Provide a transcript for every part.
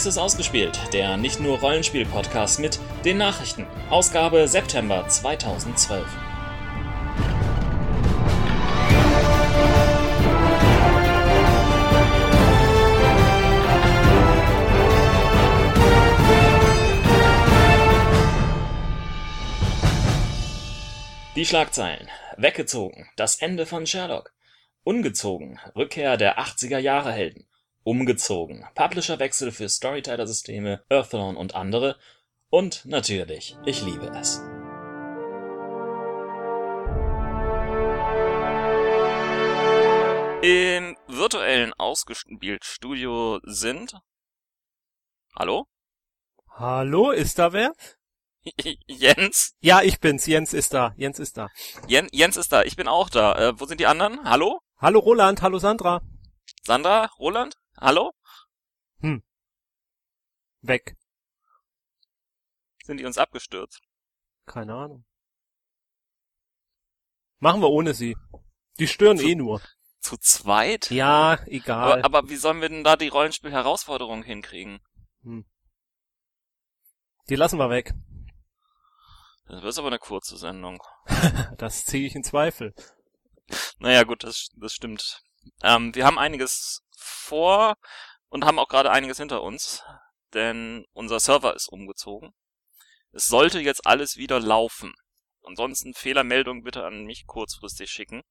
Dies ist ausgespielt, der nicht nur Rollenspiel-Podcast mit den Nachrichten. Ausgabe September 2012. Die Schlagzeilen. Weggezogen. Das Ende von Sherlock. Ungezogen. Rückkehr der 80er Jahre Helden. Umgezogen. Publisherwechsel für Storyteller-Systeme, Earthlone und andere. Und natürlich, ich liebe es. Im virtuellen Ausgespielt-Studio sind. Hallo? Hallo, ist da wer? Jens? Ja, ich bin's. Jens ist da. Jens ist da. Jen, Jens ist da. Ich bin auch da. Äh, wo sind die anderen? Hallo? Hallo Roland, hallo Sandra. Sandra? Roland? Hallo? Hm. Weg. Sind die uns abgestürzt? Keine Ahnung. Machen wir ohne sie. Die stören Zu- eh nur. Zu zweit? Ja, egal. Aber, aber wie sollen wir denn da die Rollenspiel-Herausforderung hinkriegen? hm. Die lassen wir weg. Das wird aber eine kurze Sendung. Das ziehe ich in Zweifel. Naja, gut, das, das stimmt. Ähm, wir haben einiges vor und haben auch gerade einiges hinter uns, denn unser Server ist umgezogen. Es sollte jetzt alles wieder laufen. Ansonsten Fehlermeldung bitte an mich kurzfristig schicken.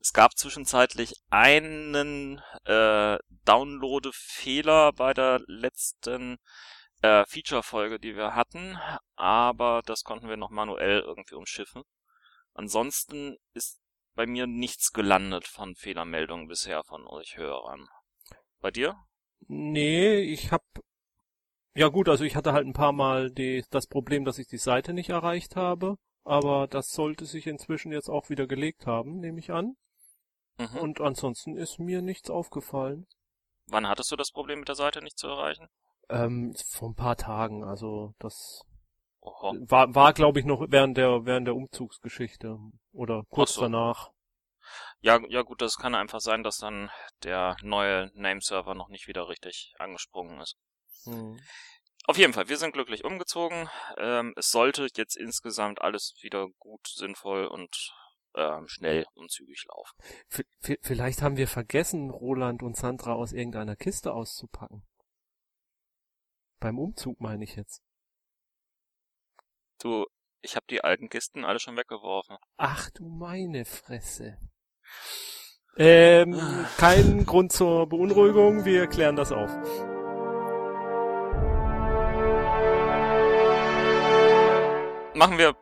Es gab zwischenzeitlich einen äh, Download-Fehler bei der letzten äh, Feature-Folge, die wir hatten, aber das konnten wir noch manuell irgendwie umschiffen. Ansonsten ist bei mir nichts gelandet von Fehlermeldungen bisher von euch Hörern. Bei dir? Nee, ich hab. Ja gut, also ich hatte halt ein paar Mal die, das Problem, dass ich die Seite nicht erreicht habe. Aber das sollte sich inzwischen jetzt auch wieder gelegt haben, nehme ich an. Mhm. Und ansonsten ist mir nichts aufgefallen. Wann hattest du das Problem mit der Seite nicht zu erreichen? Ähm, vor ein paar Tagen, also das Oho. war, war glaube ich noch während der während der Umzugsgeschichte oder kurz so. danach. Ja, ja gut, das kann einfach sein, dass dann der neue Nameserver noch nicht wieder richtig angesprungen ist. Hm. Auf jeden Fall, wir sind glücklich umgezogen. Ähm, es sollte jetzt insgesamt alles wieder gut, sinnvoll und ähm, schnell und zügig laufen. V- vielleicht haben wir vergessen, Roland und Sandra aus irgendeiner Kiste auszupacken. Beim Umzug meine ich jetzt. Du, ich habe die alten Kisten alle schon weggeworfen. Ach du meine Fresse. Ähm, kein Grund zur Beunruhigung, wir klären das auf. Machen wir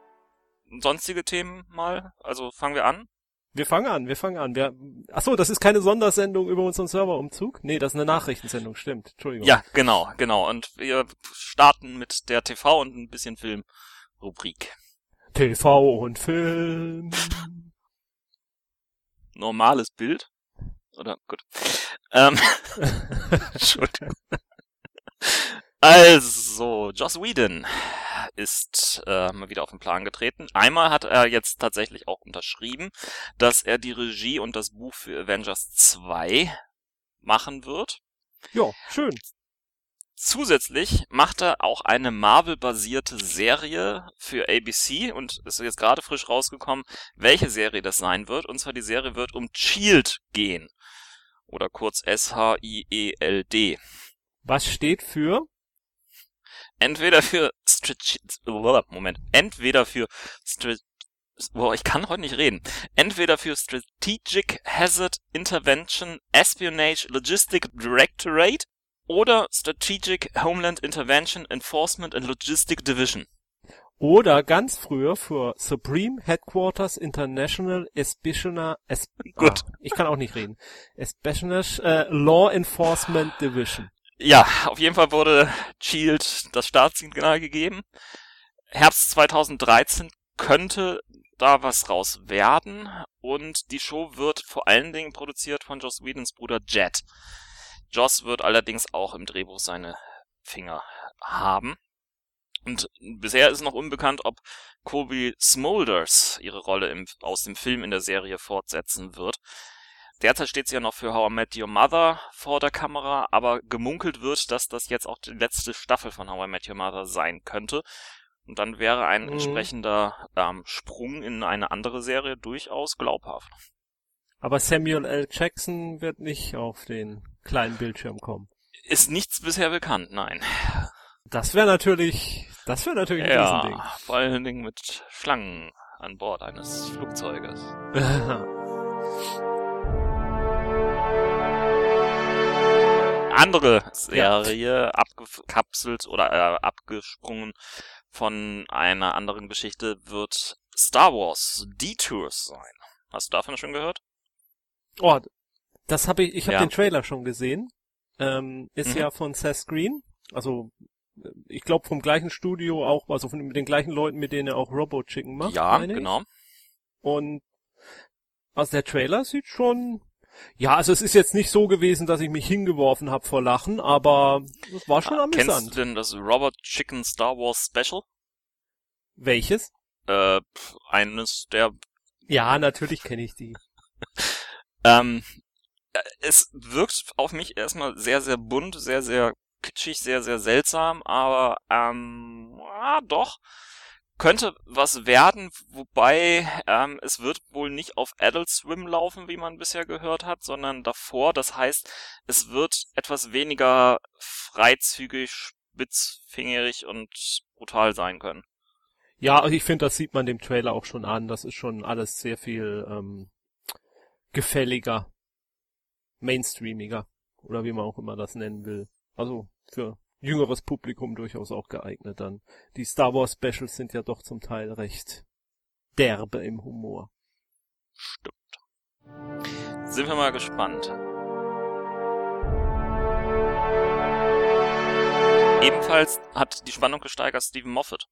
sonstige Themen mal? Also fangen wir an? Wir fangen an, wir fangen an. Wir, ach so, das ist keine Sondersendung über unseren Serverumzug? Nee, das ist eine Nachrichtensendung, stimmt. Entschuldigung. Ja, genau, genau. Und wir starten mit der TV und ein bisschen Filmrubrik. TV und Film. Normales Bild? Oder gut. Ähm, Entschuldigung. Also, Joss Whedon ist äh, mal wieder auf den Plan getreten. Einmal hat er jetzt tatsächlich auch unterschrieben, dass er die Regie und das Buch für Avengers 2 machen wird. Ja, schön. Zusätzlich macht er auch eine Marvel-basierte Serie für ABC und es ist jetzt gerade frisch rausgekommen, welche Serie das sein wird. Und zwar die Serie wird um Shield gehen. Oder kurz S-H-I-E-L-D. Was steht für? Entweder für Moment. Entweder für Boah, ich kann heute nicht reden. Entweder für Strategic Hazard Intervention Espionage Logistic Directorate oder Strategic Homeland Intervention Enforcement and Logistic Division. Oder ganz früher für Supreme Headquarters International Espionage, es, Gut. Ah, ich kann auch nicht reden. Espionage äh, Law Enforcement Division. Ja, auf jeden Fall wurde Shield das Startsignal gegeben. Herbst 2013 könnte da was raus werden und die Show wird vor allen Dingen produziert von Joss Whedons Bruder Jet. Joss wird allerdings auch im Drehbuch seine Finger haben. Und bisher ist noch unbekannt, ob Kobe Smulders ihre Rolle im, aus dem Film in der Serie fortsetzen wird. derzeit steht sie ja noch für How I Met Your Mother vor der Kamera, aber gemunkelt wird, dass das jetzt auch die letzte Staffel von How I Met Your Mother sein könnte. Und dann wäre ein Mhm. entsprechender ähm, Sprung in eine andere Serie durchaus glaubhaft. Aber Samuel L. Jackson wird nicht auf den kleinen Bildschirm kommen. Ist nichts bisher bekannt, nein. Das wäre natürlich, das wäre natürlich ein Riesending. Ja, vor allen Dingen mit Schlangen an Bord eines Flugzeuges. Andere Serie, abgekapselt oder äh, abgesprungen von einer anderen Geschichte, wird Star Wars Detours sein. Hast du davon schon gehört? oh, das habe ich, ich habe Ja. den Trailer schon gesehen. Ähm, ist Mhm. ja von Seth Green, also äh, ich glaube vom gleichen Studio auch, also von mit den gleichen Leuten, mit denen er auch Robo Chicken macht. ja, meine ich. genau. Und also der Trailer sieht schon. Ja, also es ist jetzt nicht so gewesen, dass ich mich hingeworfen habe vor Lachen, aber es war schon Ah, Kennst du amüsant. denn das Robert Chicken Star Wars Special? Welches? Äh, eines der Ja, natürlich kenne ich die. Ähm, äh, es wirkt auf mich erstmal sehr, sehr bunt, sehr, sehr kitschig, sehr, sehr seltsam, aber ähm, ja, doch, könnte was werden, wobei ähm, es wird wohl nicht auf Adult Swim laufen, wie man bisher gehört hat, sondern davor. Das heißt, es wird etwas weniger freizügig, spitzfingerig und brutal sein können. Ja, also ich finde, das sieht man dem Trailer auch schon an. Das ist schon alles sehr viel ähm, gefälliger, mainstreamiger oder wie man auch immer das nennen will. Also für jüngeres Publikum durchaus auch geeignet dann. Die Star Wars Specials sind ja doch zum Teil recht derbe im Humor. Stimmt. Sind wir mal gespannt. Ebenfalls hat die Spannung gesteigert Stephen Moffat.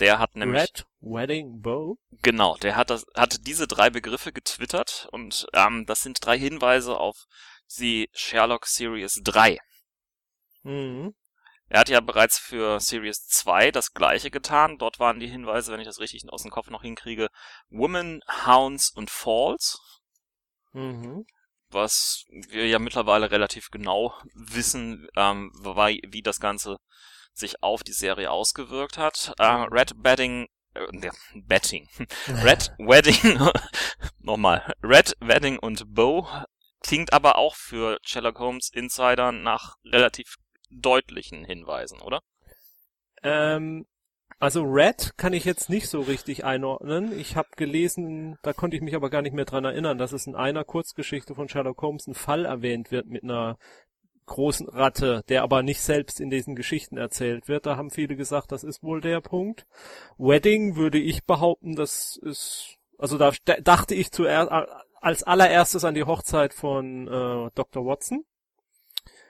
Der hat nämlich Red Wedding Bow? genau, der hat das, hat diese drei Begriffe getwittert und ähm, das sind drei Hinweise auf die Sherlock Series 3. Mhm. Er hat ja bereits für Series 2 das gleiche getan. Dort waren die Hinweise, wenn ich das richtig aus dem Kopf noch hinkriege, Women, Hounds und Falls. Mhm. was wir ja mittlerweile relativ genau wissen, ähm, wie, wie das Ganze sich auf die Serie ausgewirkt hat. Äh, Red Betting, äh, Betting, Red Wedding, nochmal, Red Wedding und Bow klingt aber auch für Sherlock Holmes Insider nach relativ deutlichen Hinweisen, oder? Ähm, also Red kann ich jetzt nicht so richtig einordnen. Ich habe gelesen, da konnte ich mich aber gar nicht mehr dran erinnern, dass es in einer Kurzgeschichte von Sherlock Holmes ein Fall erwähnt wird mit einer großen Ratte, der aber nicht selbst in diesen Geschichten erzählt wird. Da haben viele gesagt, das ist wohl der Punkt. Wedding würde ich behaupten, das ist, also da dachte ich zuerst als allererstes an die Hochzeit von äh, Dr. Watson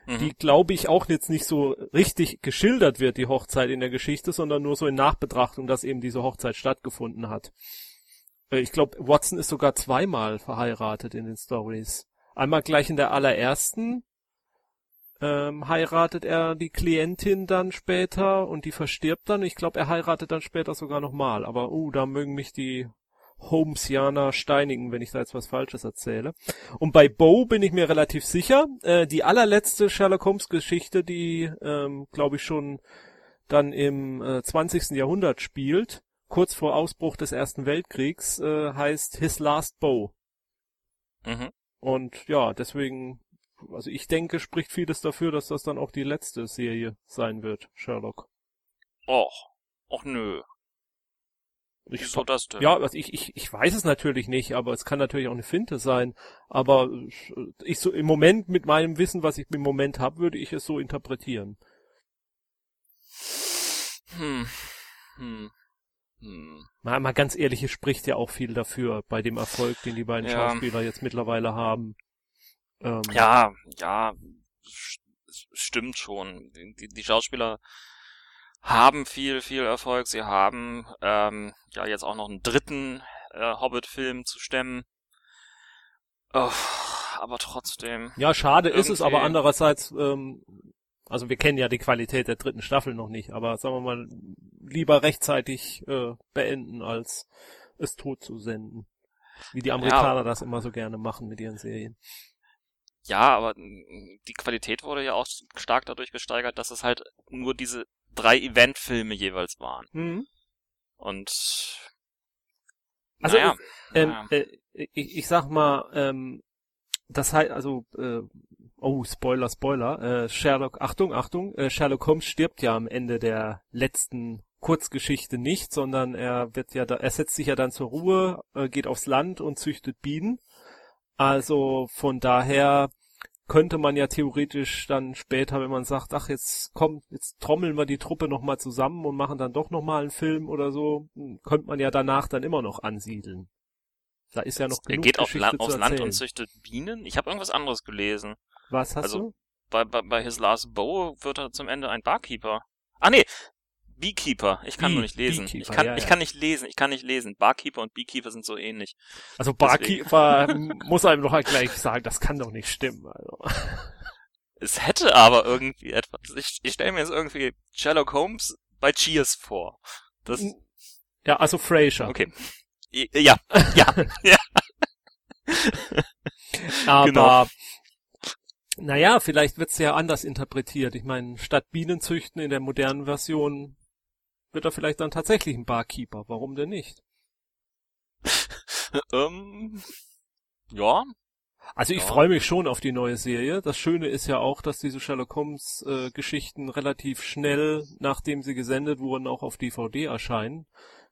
Mhm. die glaube ich auch jetzt nicht so richtig geschildert wird, die Hochzeit in der Geschichte, sondern nur so in Nachbetrachtung, dass eben diese Hochzeit stattgefunden hat. Äh, Ich glaube, Watson ist sogar zweimal verheiratet in den Stories. Einmal gleich in der allerersten ähm, heiratet er die Klientin dann später und die verstirbt dann. Ich glaube, er heiratet dann später sogar nochmal. Aber uh, da mögen mich die Holmesianer steinigen, wenn ich da jetzt was Falsches erzähle. Und bei Bo bin ich mir relativ sicher. Äh, die allerletzte Sherlock Holmes Geschichte, die, ähm, glaube ich, schon dann im äh, 20. Jahrhundert spielt, kurz vor Ausbruch des Ersten Weltkriegs, äh, heißt His Last Bow. Mhm. Und ja, deswegen, also ich denke, spricht vieles dafür, dass das dann auch die letzte Serie sein wird, Sherlock. Och, och nö. Ich, Wieso das denn? ja, also ich, ich, ich weiß es natürlich nicht, aber es kann natürlich auch eine Finte sein. Aber ich so im Moment mit meinem Wissen, was ich im Moment habe, würde ich es so interpretieren. Hm. Hm. Hm. Mal, mal ganz ehrlich, es spricht ja auch viel dafür bei dem Erfolg, den die beiden Ja. Schauspieler jetzt mittlerweile haben. Ähm, Ja, ja, st- stimmt schon. Die, die, Schauspieler haben viel, viel Erfolg. Sie haben ähm, ja jetzt auch noch einen dritten äh, Hobbit-Film zu stemmen. Oh, aber trotzdem. Ja, schade ist es, aber andererseits, ähm, also wir kennen ja die Qualität der dritten Staffel noch nicht, aber sagen wir mal, lieber rechtzeitig äh, beenden, als es tot zu senden. Wie die Amerikaner ja, das immer so gerne machen mit ihren Serien. Ja, aber die Qualität wurde ja auch stark dadurch gesteigert, dass es halt nur diese drei Eventfilme jeweils waren. Mhm. Und also naja, ähm, naja. Äh, ich, ich sag mal, ähm, das heißt, also, äh, oh, Spoiler, Spoiler, äh, Sherlock, Achtung, Achtung, äh, Sherlock Holmes stirbt ja am Ende der letzten Kurzgeschichte nicht, sondern er wird ja da, er setzt sich ja dann zur Ruhe, äh, geht aufs Land und züchtet Bienen. Also von daher könnte man ja theoretisch dann später, wenn man sagt, ach jetzt komm, jetzt trommeln wir die Truppe nochmal zusammen und machen dann doch nochmal einen Film oder so, könnte man ja danach dann immer noch ansiedeln. Da ist ja noch genug Er geht auf La aufs Land und züchtet Bienen? Ich habe irgendwas anderes gelesen. Was hast also, du? Bei, bei, bei His Last Bow wird er zum Ende ein Barkeeper. Ah nee, Beekeeper. Ich kann Bee, nur nicht lesen. Beekeeper, ich kann, ja, ja. ich kann nicht lesen. Ich kann nicht lesen. Barkeeper und Beekeeper sind so ähnlich. Also Barkeeper muss einem doch halt gleich sagen, das kann doch nicht stimmen. Also. Es hätte aber irgendwie etwas. Ich, ich stelle mir jetzt irgendwie Sherlock Holmes bei Cheers vor. Das. Ja, also Fraser. Okay. Ja, ja, ja. aber genau. naja, vielleicht wird's ja anders interpretiert. Ich meine, statt Bienen züchten in der modernen Version wird er vielleicht dann tatsächlich ein Barkeeper. Warum denn nicht? ähm, ja. Also ich ja. freue mich schon auf die neue Serie. Das Schöne ist ja auch, dass diese Sherlock Holmes äh, Geschichten relativ schnell, nachdem sie gesendet wurden, auch auf DVD erscheinen.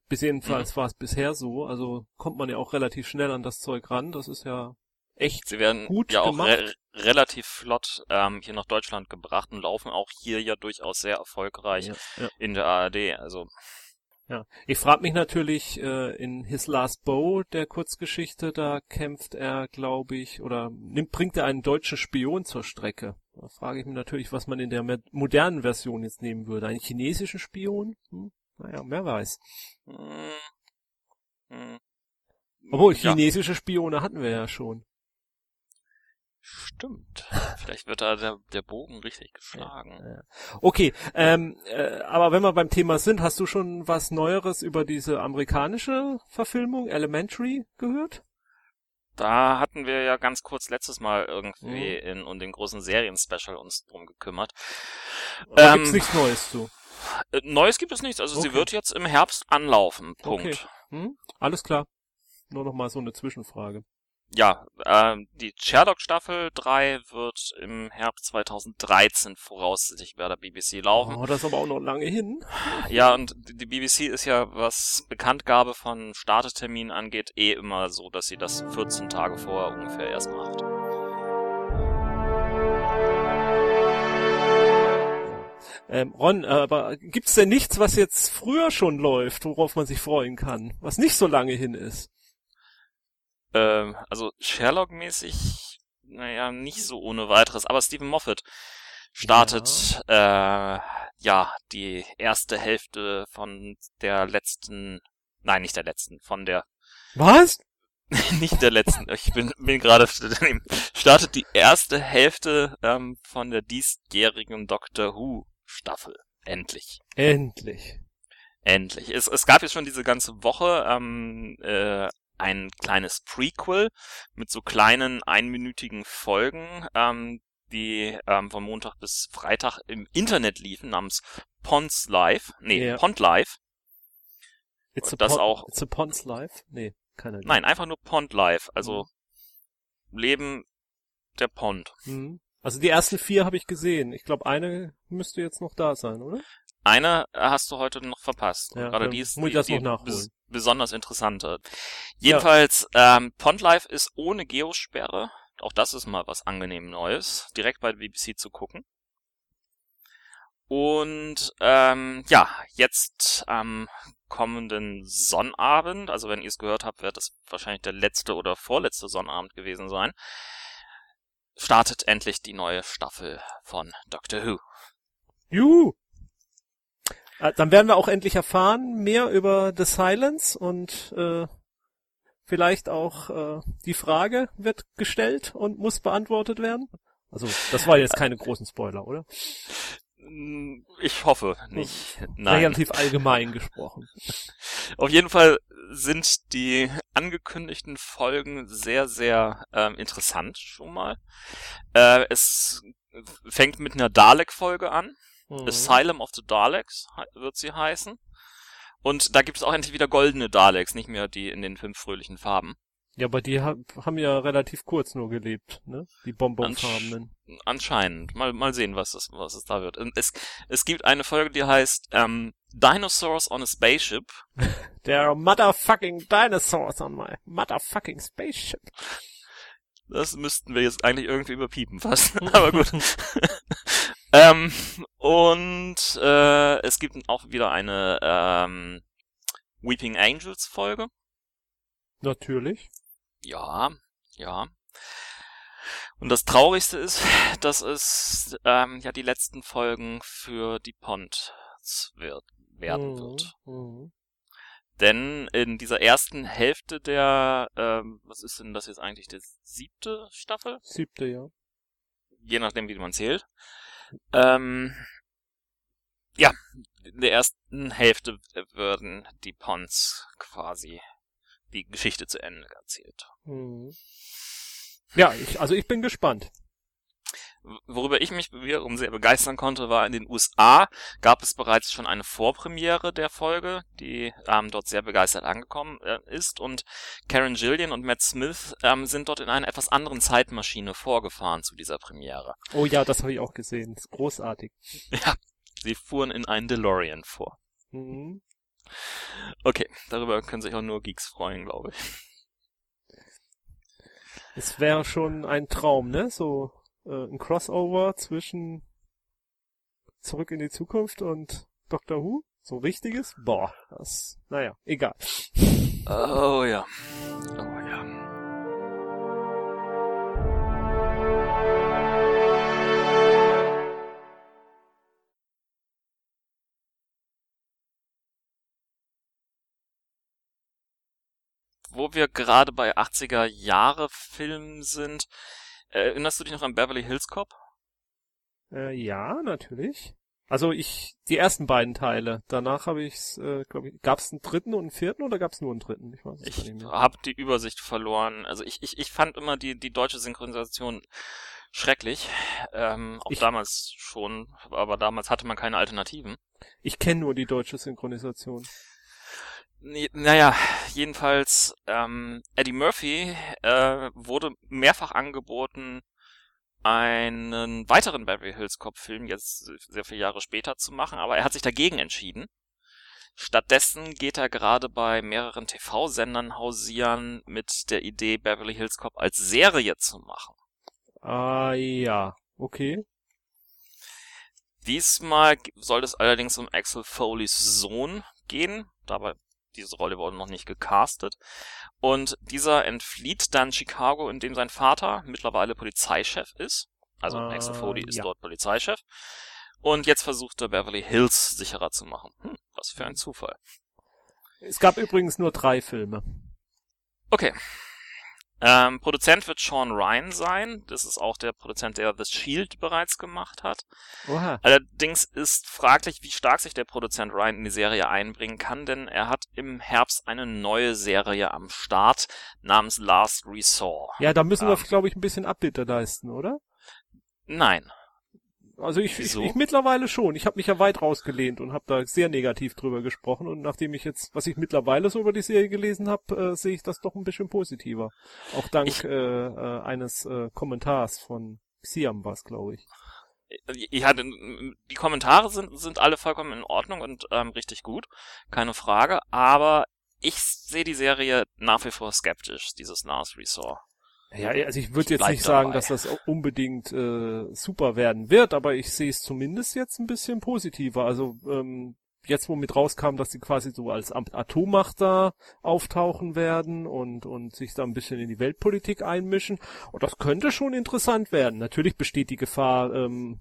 Bis jedenfalls mhm. war es bisher so. Also kommt man ja auch relativ schnell an das Zeug ran. Das ist ja echt Sie werden gut ja gemacht. auch re relativ flott ähm, hier nach Deutschland gebracht und laufen auch hier ja durchaus sehr erfolgreich ja, ja. in der ARD. Also ja, ich frage mich natürlich äh, in His Last Bow der Kurzgeschichte, da kämpft er, glaube ich, oder nimmt, bringt er einen deutschen Spion zur Strecke. Da frage ich mich natürlich, was man in der modernen Version jetzt nehmen würde. Einen chinesischen Spion? Hm? Naja, wer weiß. Hm. Hm. Obwohl, chinesische ja. Spione hatten wir ja schon. Stimmt. Vielleicht wird da der, der Bogen richtig geschlagen. Ja, ja. Okay, ähm, äh, aber wenn wir beim Thema sind, hast du schon was Neueres über diese amerikanische Verfilmung Elementary gehört? Da hatten wir ja ganz kurz letztes Mal irgendwie mhm. in und den großen Serien-Special uns drum gekümmert. Da ähm, gibt's nichts Neues zu. Äh, Neues gibt es nichts. Also okay. sie wird jetzt im Herbst anlaufen. Punkt. Okay. Hm? Alles klar. Nur noch mal so eine Zwischenfrage ja, äh, die Sherlock Staffel 3 wird im Herbst 2013 voraussichtlich bei der BBC laufen. Oh, das ist aber auch noch lange hin. Ja, und die BBC ist ja, was Bekanntgabe von Starteterminen angeht, eh immer so, dass sie das 14 Tage vorher ungefähr erst macht. Ähm, Ron, aber gibt's denn nichts, was jetzt früher schon läuft, worauf man sich freuen kann, was nicht so lange hin ist? Ähm, also Sherlock-mäßig, naja, nicht so ohne weiteres, aber Stephen Moffat startet ja. Äh, ja die erste Hälfte von der letzten, nein, nicht der letzten, von der Was? nicht der letzten, ich bin, bin gerade startet die erste Hälfte ähm, von der diesjährigen Doctor Who Staffel. Endlich. Endlich. Endlich. Es, es gab jetzt schon diese ganze Woche ähm, äh, ein kleines Prequel mit so kleinen einminütigen Folgen, ähm, die ähm, von Montag bis Freitag im Internet liefen, namens Pons Live. Nee, yeah. Pond Live. It's a das auch. It's a Pons Live? Nee, keine Nein, einfach nur Pond Live. Also mhm. Leben der Pond. Mhm. Also die ersten vier habe ich gesehen. Ich glaube, eine müsste jetzt noch da sein, oder? Eine hast du heute noch verpasst. Ja, Gerade die ist muss ich das die, noch nachholen besonders interessante. Jedenfalls, ja. ähm, Pondlife ist ohne Geosperre. Auch das ist mal was angenehm Neues, direkt bei BBC zu gucken. Und ähm, ja, jetzt am kommenden Sonnabend, also wenn ihr es gehört habt, wird es wahrscheinlich der letzte oder vorletzte Sonnabend gewesen sein, startet endlich die neue Staffel von Doctor Who. Juhu! Äh, dann werden wir auch endlich erfahren mehr über The Silence und äh, vielleicht auch äh, die Frage wird gestellt und muss beantwortet werden. Also das war jetzt keine großen Spoiler, oder? Ich hoffe nicht. Nein. Relativ allgemein gesprochen. Auf jeden Fall sind die angekündigten Folgen sehr, sehr ähm, interessant schon mal. Äh, es fängt mit einer Dalek-Folge an. Mhm. Asylum of the Daleks wird sie heißen. Und da gibt es auch endlich wieder goldene Daleks, nicht mehr die in den fünf fröhlichen Farben. Ja, aber die ha haben ja relativ kurz nur gelebt, ne? Die Bonbonfarbenen. Ansch anscheinend. Mal, mal sehen, was es, was es da wird. Es, es gibt eine Folge, die heißt ähm, Dinosaurs on a Spaceship. There are motherfucking dinosaurs on my motherfucking spaceship. Das müssten wir jetzt eigentlich irgendwie überpiepen fast. aber gut. ähm, und äh, es gibt auch wieder eine ähm, Weeping Angels Folge. Natürlich. Ja, ja. Und das Traurigste ist, dass es ähm, ja die letzten Folgen für die Pond wird, werden mhm. wird. Mhm. Denn in dieser ersten Hälfte der, ähm, was ist denn das jetzt eigentlich, die siebte Staffel? Siebte, ja. Je nachdem, wie man zählt. Ähm, ja, in der ersten Hälfte würden die Ponds quasi die Geschichte zu Ende erzählt. Mhm. Ja, ich, also ich bin gespannt. Worüber ich mich wiederum sehr begeistern konnte, war in den USA gab es bereits schon eine Vorpremiere der Folge, die ähm, dort sehr begeistert angekommen äh, ist und Karen Gillian und Matt Smith ähm, sind dort in einer etwas anderen Zeitmaschine vorgefahren zu dieser Premiere. Oh ja, das habe ich auch gesehen. Das ist großartig. Ja, sie fuhren in einen DeLorean vor. Mhm. Okay, darüber können sich auch nur Geeks freuen, glaube ich. Es wäre schon ein Traum, ne? So äh, ein Crossover zwischen Zurück in die Zukunft und Doctor Who. So richtiges? Boah, das, naja, egal. Oh ja. Oh wo wir gerade bei 80er Jahre Filmen sind, erinnerst du dich noch an Beverly Hills Cop? Äh, ja, natürlich. Also ich, die ersten beiden Teile. Danach habe ich, äh, glaube ich, gab es einen dritten und einen vierten oder gab es nur einen dritten? Ich, weiß ich habe die Übersicht verloren. Also ich, ich, ich fand immer die, die deutsche Synchronisation schrecklich. Ähm, auch ich, damals schon, aber damals hatte man keine Alternativen. Ich kenne nur die deutsche Synchronisation. Naja, jedenfalls, ähm, Eddie Murphy äh, wurde mehrfach angeboten, einen weiteren Beverly Hills Cop Film jetzt sehr viele Jahre später zu machen, aber er hat sich dagegen entschieden. Stattdessen geht er gerade bei mehreren TV-Sendern hausieren mit der Idee, Beverly Hills Cop als Serie zu machen. Ah ja, okay. Diesmal soll es allerdings um Axel Foleys Sohn gehen. Dabei diese Rolle wurde noch nicht gecastet. Und dieser entflieht dann Chicago, in dem sein Vater mittlerweile Polizeichef ist. Also uh, Axel Foley ist ja. dort Polizeichef. Und jetzt versucht er Beverly Hills sicherer zu machen. Hm, was für ein Zufall. Es gab übrigens nur drei Filme. Okay, ähm, Produzent wird Sean Ryan sein. Das ist auch der Produzent, der The Shield bereits gemacht hat. Oha. Allerdings ist fraglich, wie stark sich der Produzent Ryan in die Serie einbringen kann, denn er hat im Herbst eine neue Serie am Start namens Last Resort. Ja, da müssen wir, ähm, glaube ich, ein bisschen Abbitte leisten, oder? Nein. Also ich, ich, ich mittlerweile schon. Ich habe mich ja weit rausgelehnt und habe da sehr negativ drüber gesprochen. Und nachdem ich jetzt, was ich mittlerweile so über die Serie gelesen habe, äh, sehe ich das doch ein bisschen positiver. Auch dank ich, äh, äh, eines äh, Kommentars von Siam was, glaube ich. Ja, die Kommentare sind, sind alle vollkommen in Ordnung und ähm, richtig gut, keine Frage. Aber ich sehe die Serie nach wie vor skeptisch, dieses Last Resort. Ja, also ich würde jetzt nicht sagen, dabei. dass das unbedingt äh, super werden wird, aber ich sehe es zumindest jetzt ein bisschen positiver. Also ähm, jetzt, womit rauskam, dass sie quasi so als Atommacht da auftauchen werden und, und sich da ein bisschen in die Weltpolitik einmischen. Und das könnte schon interessant werden. Natürlich besteht die Gefahr, ähm,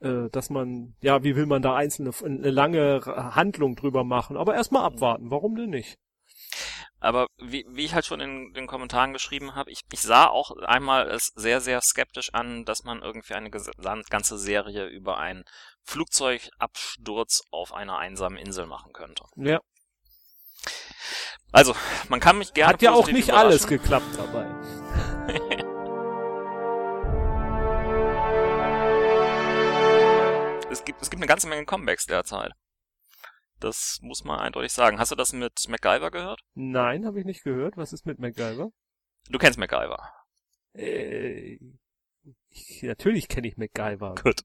äh, dass man, ja, wie will man da einzelne, eine lange Handlung drüber machen. Aber erstmal abwarten. Warum denn nicht? Aber wie, wie ich halt schon in den Kommentaren geschrieben habe, ich, ich sah auch einmal es sehr, sehr skeptisch an, dass man irgendwie eine ganze Serie über einen Flugzeugabsturz auf einer einsamen Insel machen könnte. Ja. Also, man kann mich gerne. Hat ja auch nicht alles geklappt dabei. es gibt, es gibt eine ganze Menge Comebacks derzeit. Das muss man eindeutig sagen. Hast du das mit MacGyver gehört? Nein, habe ich nicht gehört. Was ist mit MacGyver? Du kennst MacGyver. Äh, ich, natürlich kenne ich MacGyver. Gut.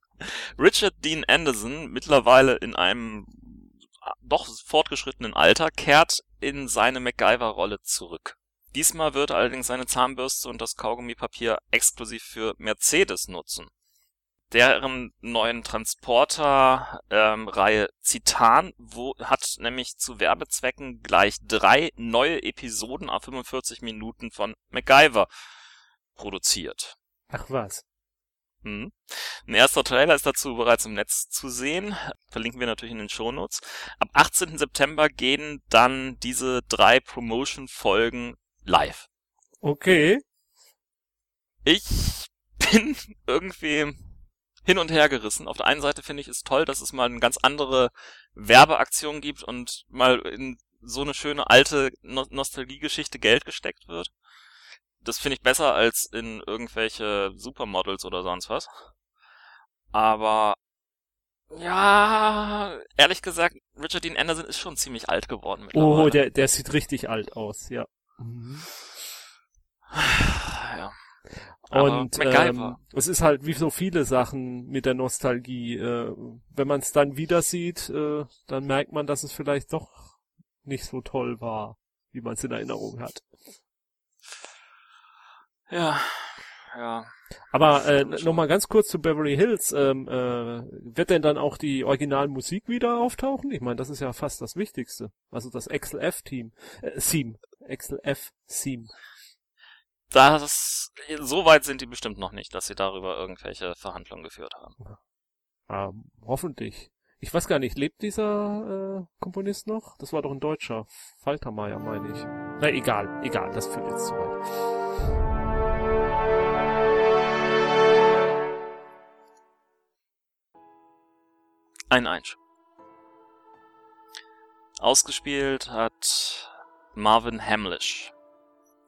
Richard Dean Anderson, mittlerweile in einem doch fortgeschrittenen Alter, kehrt in seine MacGyver-Rolle zurück. Diesmal wird er allerdings seine Zahnbürste und das Kaugummipapier exklusiv für Mercedes nutzen deren neuen Transporter-Reihe ähm, Citan wo, hat nämlich zu Werbezwecken gleich drei neue Episoden auf 45 Minuten von MacGyver produziert. Ach was. Hm. Ein erster Trailer ist dazu bereits im Netz zu sehen. Verlinken wir natürlich in den Shownotes. Ab 18. September gehen dann diese drei Promotion-Folgen live. Okay. Ich bin irgendwie hin und her gerissen. Auf der einen Seite finde ich es toll, dass es mal eine ganz andere Werbeaktion gibt und mal in so eine schöne alte no Nostalgiegeschichte Geld gesteckt wird. Das finde ich besser als in irgendwelche Supermodels oder sonst was. Aber ja, ehrlich gesagt, Richard Dean Anderson ist schon ziemlich alt geworden mittlerweile. Oh, der, der sieht richtig alt aus, ja. Mhm. Und ähm, es ist halt wie so viele Sachen mit der Nostalgie. Äh, wenn man es dann wieder sieht, äh, dann merkt man, dass es vielleicht doch nicht so toll war, wie man es in Erinnerung hat. Ja, ja. Aber äh, nochmal ganz kurz zu Beverly Hills. Ähm, äh, wird denn dann auch die Originalmusik wieder auftauchen? Ich meine, das ist ja fast das Wichtigste. Also das XLF-Team. Äh, Theme. XLF-Theme das, so weit sind die bestimmt noch nicht, dass sie darüber irgendwelche Verhandlungen geführt haben. Ähm, hoffentlich. Ich weiß gar nicht, lebt dieser äh, Komponist noch? Das war doch ein Deutscher. Faltermeier, meine ich. Na egal, egal, das führt jetzt zu weit. Ein Einsch. Ausgespielt hat Marvin Hamlish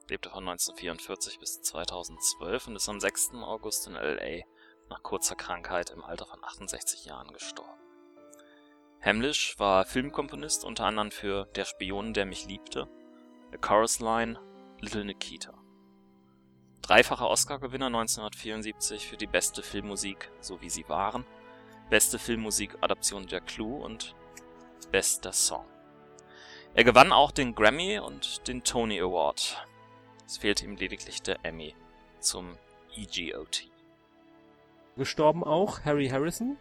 lebte von 1944 bis 2012 und ist am 6. August in LA nach kurzer Krankheit im Alter von 68 Jahren gestorben. Hamlish war Filmkomponist unter anderem für Der Spion, der mich liebte, The Chorus Line, Little Nikita. Dreifacher Oscar-Gewinner 1974 für die beste Filmmusik So wie sie waren, beste Filmmusik-Adaption der Clue und bester Song. Er gewann auch den Grammy und den Tony Award es fehlte ihm lediglich der Emmy zum EGOT. Gestorben auch Harry Harrison,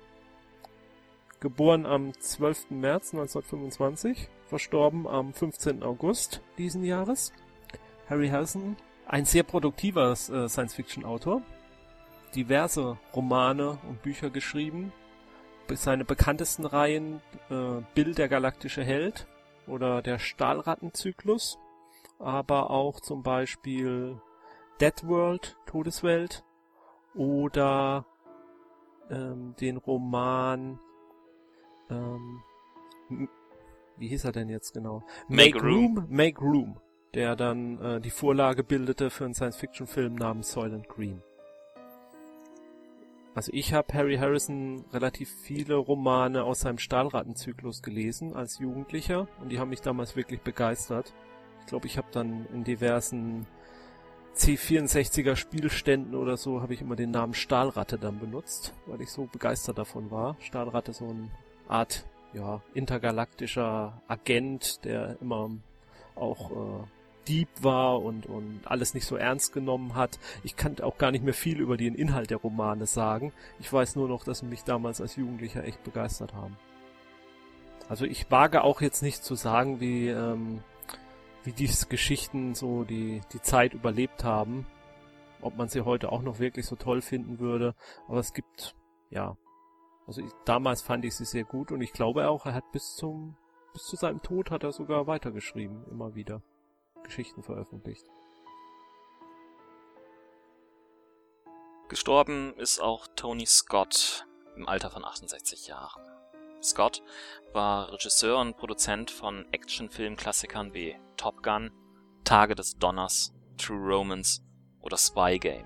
geboren am 12. März 1925, verstorben am 15. August diesen Jahres. Harry Harrison, ein sehr produktiver äh, Science-Fiction-Autor, diverse Romane und Bücher geschrieben. Seine bekanntesten Reihen äh, Bill der galaktische Held oder der Stahlrattenzyklus aber auch zum Beispiel Dead World, Todeswelt oder ähm, den Roman ähm, wie hieß er denn jetzt genau? Make, Make Room. Room. Make Room, der dann äh, die Vorlage bildete für einen Science-Fiction-Film namens Soylent Green. Also ich habe Harry Harrison relativ viele Romane aus seinem Stahlrattenzyklus gelesen als Jugendlicher und die haben mich damals wirklich begeistert. Ich glaube, ich habe dann in diversen C64er Spielständen oder so habe ich immer den Namen Stahlratte dann benutzt, weil ich so begeistert davon war. Stahlratte so eine Art ja intergalaktischer Agent, der immer auch äh, Dieb war und und alles nicht so ernst genommen hat. Ich kann auch gar nicht mehr viel über den Inhalt der Romane sagen. Ich weiß nur noch, dass sie mich damals als Jugendlicher echt begeistert haben. Also ich wage auch jetzt nicht zu sagen, wie ähm, wie diese Geschichten so die, die Zeit überlebt haben. Ob man sie heute auch noch wirklich so toll finden würde. Aber es gibt, ja. Also ich, damals fand ich sie sehr gut und ich glaube auch, er hat bis zum, bis zu seinem Tod hat er sogar weitergeschrieben, immer wieder. Geschichten veröffentlicht. Gestorben ist auch Tony Scott im Alter von 68 Jahren. Scott war Regisseur und Produzent von Actionfilmklassikern wie Top Gun, Tage des Donners, True Romance oder Spy Game.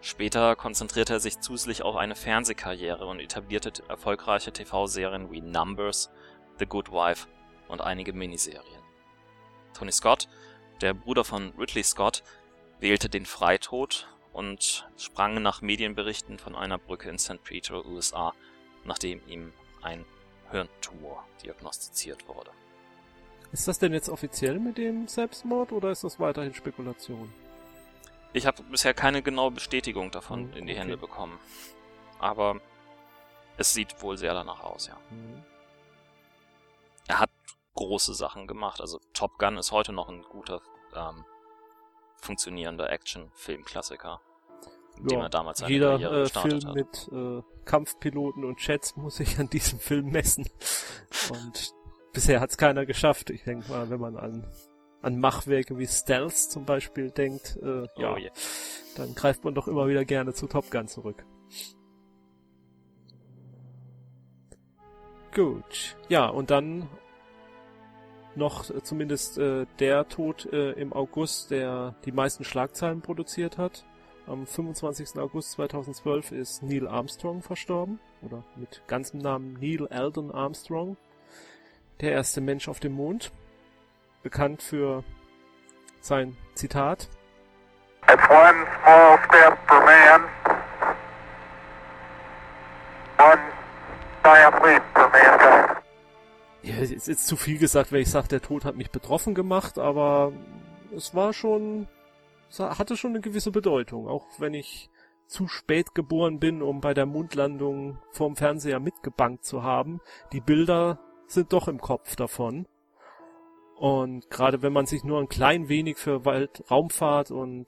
Später konzentrierte er sich zusätzlich auf eine Fernsehkarriere und etablierte erfolgreiche TV-Serien wie Numbers, The Good Wife und einige Miniserien. Tony Scott, der Bruder von Ridley Scott, wählte den Freitod und sprang nach Medienberichten von einer Brücke in St. Peter, USA, nachdem ihm ein Hirntumor diagnostiziert wurde. Ist das denn jetzt offiziell mit dem Selbstmord oder ist das weiterhin Spekulation? Ich habe bisher keine genaue Bestätigung davon Hm, in die okay. Hände bekommen. Aber es sieht wohl sehr danach aus, ja. Mhm. Er hat große Sachen gemacht. Also Top Gun ist heute noch ein guter, ähm, funktionierender Action-Film-Klassiker, dem er damals seine Jeder Karriere äh, gestartet Film hat. mit äh, Kampfpiloten und Jets muss sich an diesem Film messen. Und bisher hat es keiner geschafft. Ich denke mal, wenn man an, an Machwerke wie Stealth zum Beispiel denkt, äh, ja, Oh je. dann greift man doch immer wieder gerne zu Top Gun zurück. Gut. Ja, und dann noch äh, zumindest äh, der Tod äh, im August, der die meisten Schlagzeilen produziert hat. Am 25. August 2012 ist Neil Armstrong verstorben, oder mit ganzem Namen Neil Eldon Armstrong, der erste Mensch auf dem Mond, bekannt für sein Zitat, It's one small step for man, one giant leap for mankind. Ja, es ist zu viel gesagt, wenn ich sage, der Tod hat mich betroffen gemacht, aber es war schon, hatte schon eine gewisse Bedeutung, auch wenn ich zu spät geboren bin, um bei der Mondlandung vorm Fernseher mitgebankt zu haben. Die Bilder sind doch im Kopf davon. Und gerade wenn man sich nur ein klein wenig für Wald, Raumfahrt und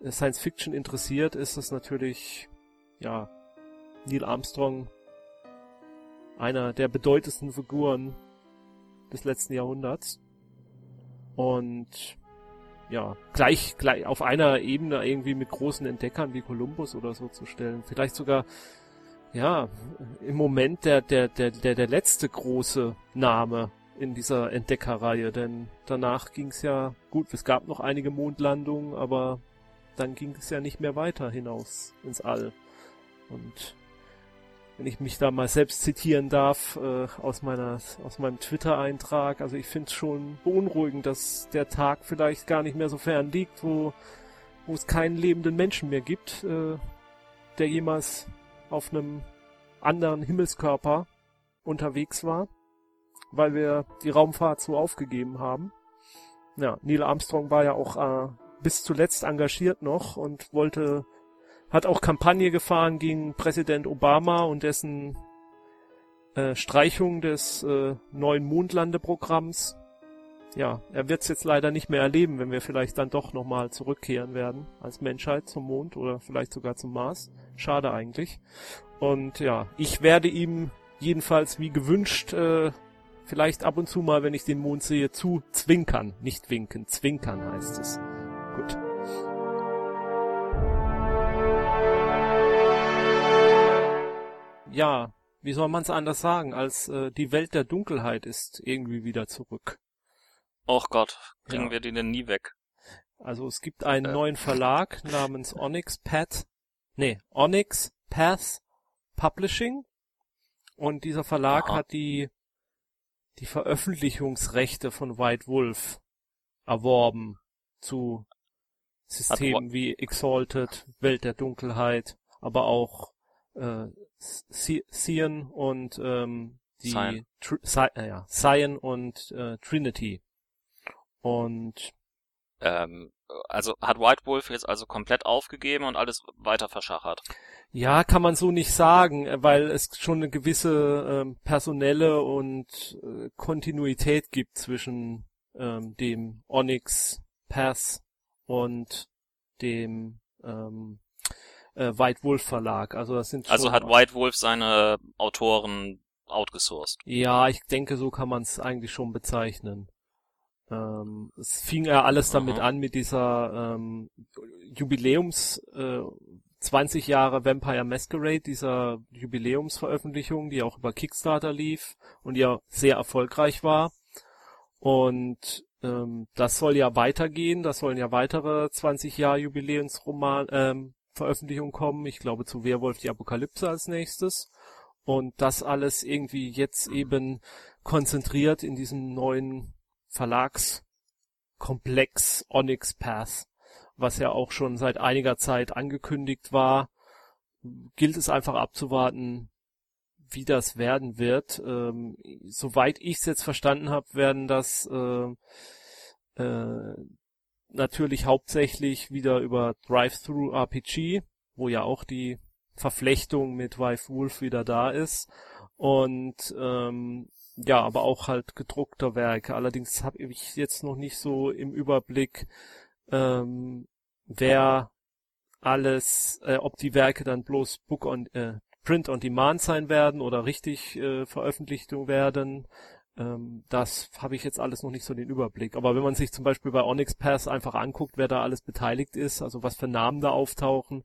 äh, Science Fiction interessiert, ist es natürlich, ja, Neil Armstrong einer der bedeutendsten Figuren des letzten Jahrhunderts. Und ja, gleich, gleich auf einer Ebene irgendwie mit großen Entdeckern wie Columbus oder so zu stellen. Vielleicht sogar, ja, im Moment der, der, der, der, der letzte große Name in dieser Entdeckerreihe, denn danach ging es ja gut, es gab noch einige Mondlandungen, aber dann ging es ja nicht mehr weiter hinaus ins All. Und wenn ich mich da mal selbst zitieren darf äh, aus meiner aus meinem Twitter-Eintrag. Also ich finde es schon beunruhigend, dass der Tag vielleicht gar nicht mehr so fern liegt, wo wo es keinen lebenden Menschen mehr gibt, äh, der jemals auf einem anderen Himmelskörper unterwegs war, weil wir die Raumfahrt so aufgegeben haben. Ja, Neil Armstrong war ja auch äh, bis zuletzt engagiert noch und wollte hat auch Kampagne gefahren gegen Präsident Obama und dessen äh, Streichung des äh, neuen Mondlandeprogramms. Ja, er wird es jetzt leider nicht mehr erleben, wenn wir vielleicht dann doch nochmal zurückkehren werden als Menschheit zum Mond oder vielleicht sogar zum Mars. Schade eigentlich. Und ja, ich werde ihm jedenfalls wie gewünscht äh, vielleicht ab und zu mal, wenn ich den Mond sehe, zu zwinkern. Nicht winken, zwinkern heißt es. Gut. Ja, wie soll man es anders sagen, als äh, die Welt der Dunkelheit ist irgendwie wieder zurück. Och Gott, kriegen Ja. wir die denn nie weg? Also es gibt einen Äh. neuen Verlag namens Onyx Path, nee, Onyx Path Publishing und dieser Verlag Aha. hat die die Veröffentlichungsrechte von White Wolf erworben zu Systemen wie Exalted, Welt der Dunkelheit, aber auch äh, C- Cian und ähm, die Cyan. Tr Ci- äh, ja, Cyan und äh, Trinity. Und Ähm, also hat White Wolf jetzt also komplett aufgegeben und alles weiter verschachert. Ja, kann man so nicht sagen, äh, weil es schon eine gewisse ähm, personelle und äh, Kontinuität gibt zwischen ähm, dem Onyx Path und dem ähm, äh, White Wolf Verlag. Also das sind Also hat White Wolf seine Autoren outgesourced. Ja, ich denke, so kann man es eigentlich schon bezeichnen. Ähm, es fing ja alles damit Aha. an mit dieser ähm, Jubiläums äh, 20 Jahre Vampire Masquerade, dieser Jubiläumsveröffentlichung, die auch über Kickstarter lief und ja sehr erfolgreich war. Und ähm, das soll ja weitergehen, das sollen ja weitere 20 Jahre Jubiläumsroman ähm, Veröffentlichungen kommen. Ich glaube zu Werwolf die Apokalypse als nächstes. Und das alles irgendwie jetzt eben konzentriert in diesem neuen Verlagskomplex Onyx Path, was ja auch schon seit einiger Zeit angekündigt war. Gilt es einfach abzuwarten, wie das werden wird. Ähm, soweit ich es jetzt verstanden habe, werden das äh, äh, natürlich hauptsächlich wieder über Drive-Thru RPG, wo ja auch die Verflechtung mit Wife Wolf wieder da ist. Und ähm, ja, aber auch halt gedruckter Werke. Allerdings habe ich jetzt noch nicht so im Überblick, ähm, wer alles, äh, ob die Werke dann bloß Book on äh, Print on Demand sein werden oder richtig äh, veröffentlicht werden. Ähm, das habe ich jetzt alles noch nicht so den Überblick. Aber wenn man sich zum Beispiel bei Onyx Pass einfach anguckt, wer da alles beteiligt ist, also was für Namen da auftauchen,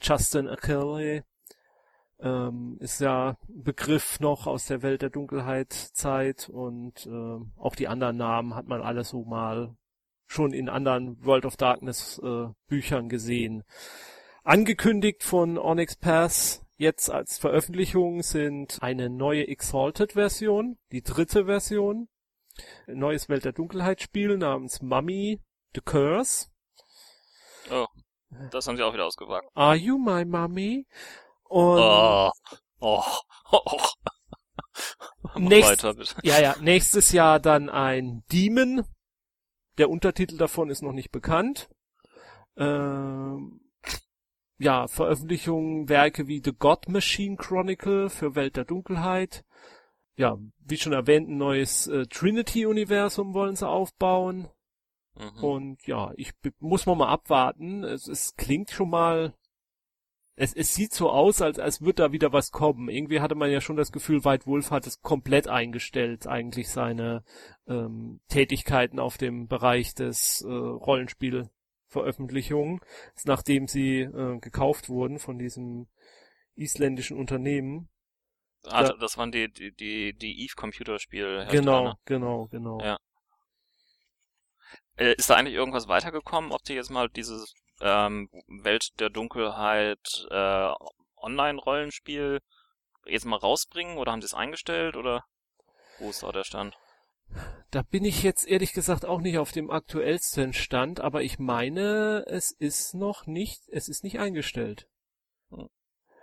Justin Achille ähm, ist ja Begriff noch aus der Welt der Dunkelheit Zeit und äh, auch die anderen Namen hat man alles so mal schon in anderen World of Darkness äh, Büchern gesehen. Angekündigt von Onyx Pass jetzt als Veröffentlichung sind eine neue Exalted Version, die dritte Version, ein neues Welt der Dunkelheit Spiel namens Mummy The Curse. Oh, das haben sie auch wieder ausgewagt. Are you my mummy? Und Oh, oh, oh. Mach Nächst- weiter, bitte. Ja, ja, nächstes Jahr dann ein Demon. Der Untertitel davon ist noch nicht bekannt. Ähm, ja, Veröffentlichungen, Werke wie The God Machine Chronicle für Welt der Dunkelheit. Ja, wie schon erwähnt, ein neues äh, Trinity-Universum wollen sie aufbauen. Mhm. Und ja, ich muss man mal abwarten. Es, es klingt schon mal. Es, es sieht so aus, als, als würde da wieder was kommen. Irgendwie hatte man ja schon das Gefühl, White Wolf hat es komplett eingestellt, eigentlich seine ähm, Tätigkeiten auf dem Bereich des äh, Rollenspielveröffentlichungen, nachdem sie äh, gekauft wurden von diesem isländischen Unternehmen. Ah, Ja. das waren die, die, die, die Eve Computerspiel. Genau, genau, genau. Ja. Äh, ist da eigentlich irgendwas weitergekommen, ob die jetzt mal dieses ähm, Welt der Dunkelheit äh, Online-Rollenspiel jetzt mal rausbringen oder haben sie es eingestellt oder wo ist da der Stand? Da bin ich jetzt ehrlich gesagt auch nicht auf dem aktuellsten Stand, aber ich meine, es ist noch nicht, es ist nicht eingestellt. Hm.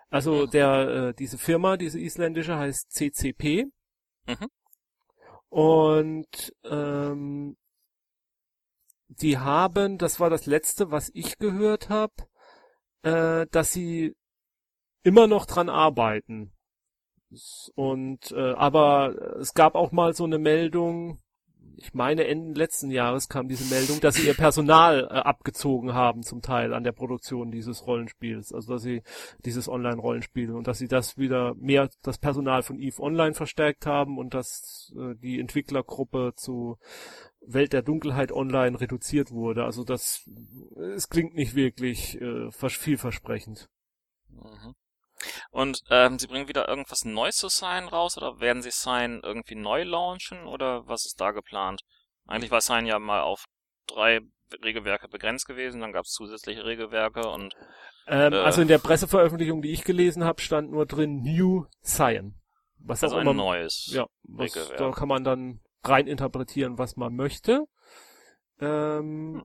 Also der, äh, diese Firma, diese isländische heißt CCP. Mhm. Und ähm, die haben, das war das letzte, was ich gehört habe, äh, dass sie immer noch dran arbeiten. Und äh, aber es gab auch mal so eine Meldung, ich meine Ende letzten Jahres kam diese Meldung, dass sie ihr Personal äh, abgezogen haben zum Teil an der Produktion dieses Rollenspiels, also dass sie dieses Online-Rollenspiel und dass sie das wieder mehr das Personal von Eve Online verstärkt haben und dass äh, die Entwicklergruppe zu Welt der Dunkelheit Online reduziert wurde. Also das es klingt nicht wirklich äh, vers- vielversprechend. Mhm. Und ähm, sie bringen wieder irgendwas Neues zu Sign raus oder werden sie Sign irgendwie neu launchen oder was ist da geplant? Eigentlich war Sign ja mal auf drei Regelwerke begrenzt gewesen, dann gab es zusätzliche Regelwerke und Ähm, Äh. Also in der Presseveröffentlichung, die ich gelesen habe, stand nur drin New Cyan. Was also auch ein immer, neues. ja, was, Regelwerk. da kann man dann rein interpretieren, was man möchte. Ähm,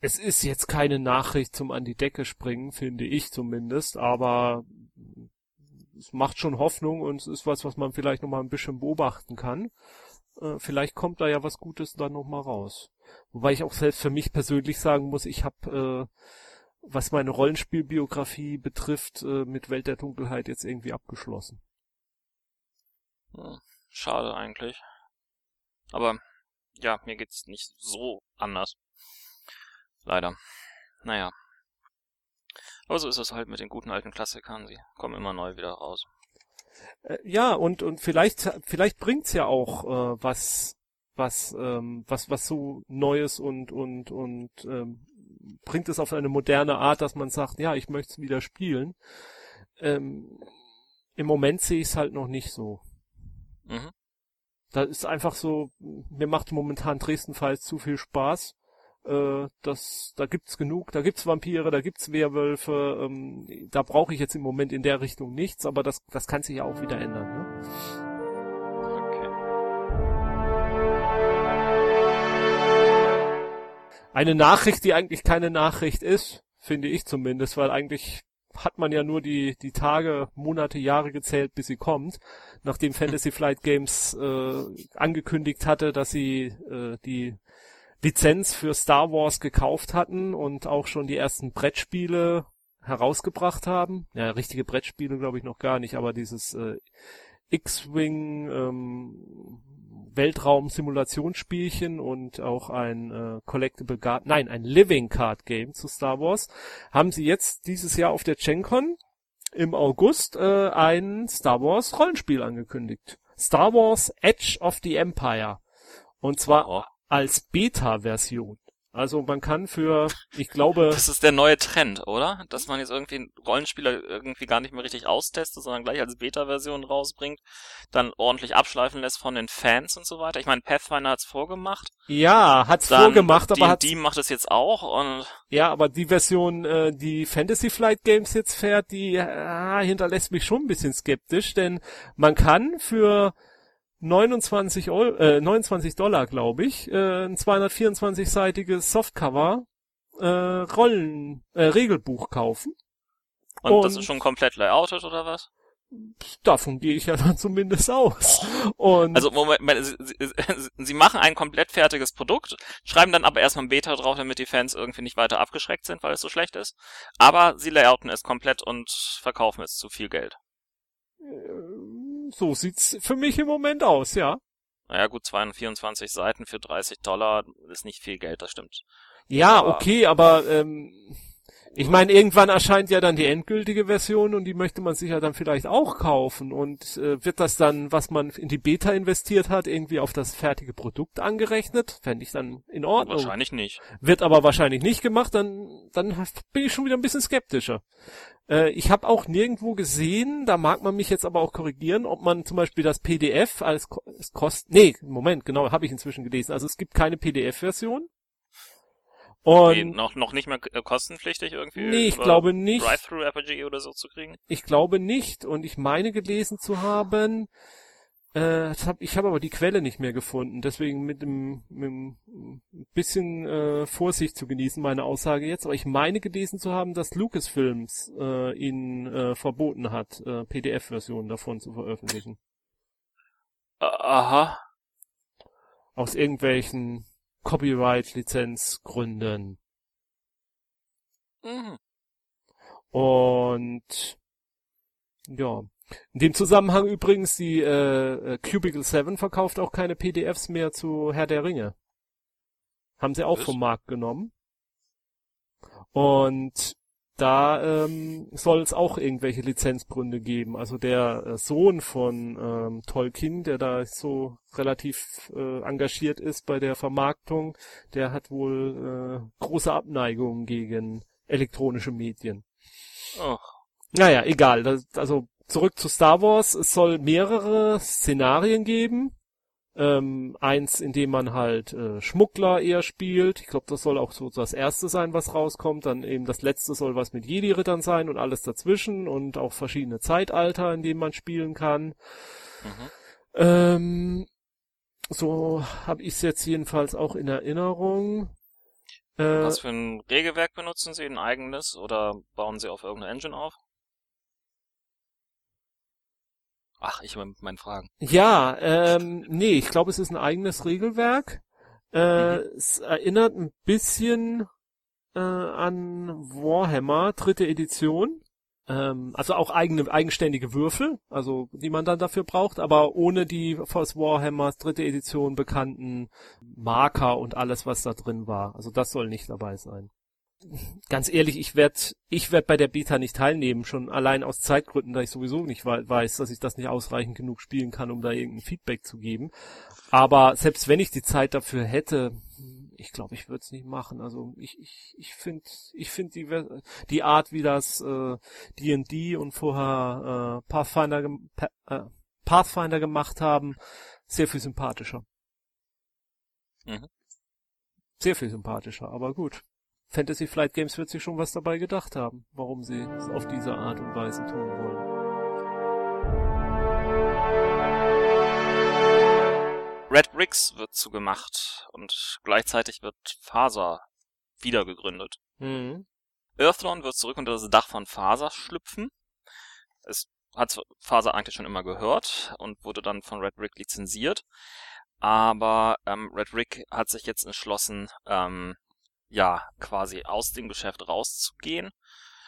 es ist jetzt keine Nachricht zum an die Decke springen, finde ich zumindest, aber es macht schon Hoffnung und es ist was, was man vielleicht noch mal ein bisschen beobachten kann. Äh, vielleicht kommt da ja was Gutes dann noch mal raus. Wobei ich auch selbst für mich persönlich sagen muss, ich habe, äh, was meine Rollenspielbiografie betrifft, äh, mit Welt der Dunkelheit jetzt irgendwie abgeschlossen. Hm, Schade eigentlich. Aber ja, mir geht's nicht so anders. Leider. Naja. Aber so ist es halt mit den guten alten Klassikern. Sie kommen immer neu wieder raus. Äh, ja, und, und vielleicht, vielleicht bringt's ja auch äh, was was, ähm, was, was so Neues und, und, und ähm, bringt es auf eine moderne Art, dass man sagt, ja, ich möchte es wieder spielen. Ähm, Im Moment sehe ich es halt noch nicht so. Mhm. Da ist einfach so, mir macht momentan Dresden-Files zu viel Spaß. Äh, das, da gibt's genug, da gibt's Vampire, da gibt's Werwölfe, ähm, da brauche ich jetzt im Moment in der Richtung nichts, aber das, das kann sich ja auch wieder ändern. Ne? Eine Nachricht, die eigentlich keine Nachricht ist, finde ich zumindest, weil eigentlich hat man ja nur die, die Tage, Monate, Jahre gezählt, bis sie kommt. Nachdem Fantasy Flight Games äh, angekündigt hatte, dass sie äh, die Lizenz für Star Wars gekauft hatten und auch schon die ersten Brettspiele herausgebracht haben. Ja, richtige Brettspiele glaube ich noch gar nicht, aber dieses äh, X-Wing ähm, Weltraum-Simulationsspielchen und auch ein äh, Collectible Card, nein, ein Living Card Game zu Star Wars, haben sie jetzt dieses Jahr auf der GenCon im August äh, ein Star Wars Rollenspiel angekündigt. Star Wars Edge of the Empire. Und zwar Oh, als Beta-Version. Also man kann für, ich glaube, das ist der neue Trend, oder? Dass man jetzt irgendwie Rollenspieler irgendwie gar nicht mehr richtig austestet, sondern gleich als Beta-Version rausbringt, dann ordentlich abschleifen lässt von den Fans und so weiter. Ich meine, Pathfinder hat's vorgemacht. ja, hat's Dann vorgemacht, aber hat D&D macht es jetzt auch und ja, aber die Version, äh, die Fantasy Flight Games jetzt fährt, die äh, hinterlässt mich schon ein bisschen skeptisch, denn man kann für 29 Euro, äh, 29 Dollar, glaube ich, äh, ein 224-seitiges Softcover äh, Rollen äh, Regelbuch kaufen. und, das Und- ist schon komplett layoutet oder was? Davon gehe ich ja dann zumindest aus. Und Also Moment, Moment, sie, sie, sie machen ein komplett fertiges Produkt, schreiben dann aber erstmal ein Beta drauf, damit die Fans irgendwie nicht weiter abgeschreckt sind, weil es so schlecht ist. Aber sie layouten es komplett und verkaufen es zu viel Geld. So sieht's für mich im Moment aus, ja. Naja gut, 224 Seiten für 30 Dollar ist nicht viel Geld, das stimmt. Ja, Aber- okay, aber ähm, ich meine, irgendwann erscheint ja dann die endgültige Version und die möchte man sich ja dann vielleicht auch kaufen. Und äh, wird das dann, was man in die Beta investiert hat, irgendwie auf das fertige Produkt angerechnet? Fände ich dann in Ordnung. Wahrscheinlich nicht. Wird aber wahrscheinlich nicht gemacht, dann, dann bin ich schon wieder ein bisschen skeptischer. Äh, ich habe auch nirgendwo gesehen, da mag man mich jetzt aber auch korrigieren, ob man zum Beispiel das PDF als es kost nee, Moment, genau, habe ich inzwischen gelesen. Also es gibt keine PDF-Version. Und Nee, noch, noch nicht mehr äh, kostenpflichtig irgendwie? Nee, ich glaube nicht. Drive-Thru-RPG oder so zu kriegen? ich glaube nicht. Und ich meine gelesen zu haben, äh, hab, ich habe aber die Quelle nicht mehr gefunden. Deswegen mit einem, mit einem bisschen äh, Vorsicht zu genießen, meine Aussage jetzt. Aber ich meine gelesen zu haben, dass Lucasfilms äh, ihnen äh, verboten hat, äh, PDF-Versionen davon zu veröffentlichen. Aha. Aus irgendwelchen Copyright-Lizenzgründen. Mhm. Und ja. In dem Zusammenhang übrigens, die äh, äh, Cubicle 7 verkauft auch keine PDFs mehr zu Herr der Ringe. Haben sie auch Was? vom Markt genommen. Und da ähm, soll es auch irgendwelche Lizenzgründe geben. Also der äh, Sohn von ähm, Tolkien, der da so relativ äh, engagiert ist bei der Vermarktung, der hat wohl äh, große Abneigung gegen elektronische Medien. Oh. Naja, egal. Das, also zurück zu Star Wars. Es soll mehrere Szenarien geben. Ähm, eins, in dem man halt äh, Schmuggler eher spielt. Ich glaube, das soll auch so das erste sein, was rauskommt. Dann eben das letzte soll was mit Jedi-Rittern sein und alles dazwischen und auch verschiedene Zeitalter, in denen man spielen kann. Mhm. Ähm, so habe ich es jetzt jedenfalls auch in Erinnerung. Äh, Was für ein Regelwerk benutzen Sie? Ein eigenes oder bauen Sie auf irgendeine Engine auf? Ach, ich mit meinen Fragen. Ja, ähm, nee, ich glaube, es ist ein eigenes Regelwerk. Äh, Es erinnert ein bisschen äh, an Warhammer, dritte Edition. Ähm, also auch eigene, eigenständige Würfel, also die man dann dafür braucht, aber ohne die aus Warhammers dritte Edition bekannten Marker und alles, was da drin war. Also das soll nicht dabei sein. Ganz ehrlich, ich werde ich werd bei der Beta nicht teilnehmen, schon allein aus Zeitgründen, da ich sowieso nicht weiß, dass ich das nicht ausreichend genug spielen kann, um da irgendein Feedback zu geben. Aber selbst wenn ich die Zeit dafür hätte, ich glaube, ich würde es nicht machen. Also ich ich ich finde ich finde die die Art, wie das D&D äh, und vorher äh, Pathfinder äh, Pathfinder gemacht haben, sehr viel sympathischer. Mhm. Sehr viel sympathischer, aber gut. Fantasy Flight Games wird sich schon was dabei gedacht haben, warum sie es auf diese Art und Weise tun wollen. Red Bricks wird zugemacht und gleichzeitig wird Faser wieder gegründet. Mhm. Earthdawn wird zurück unter das Dach von Faser schlüpfen. Es hat Faser eigentlich schon immer gehört und wurde dann von Red Brick lizenziert. Aber ähm, Red Brick hat sich jetzt entschlossen, ähm, ja, quasi aus dem Geschäft rauszugehen.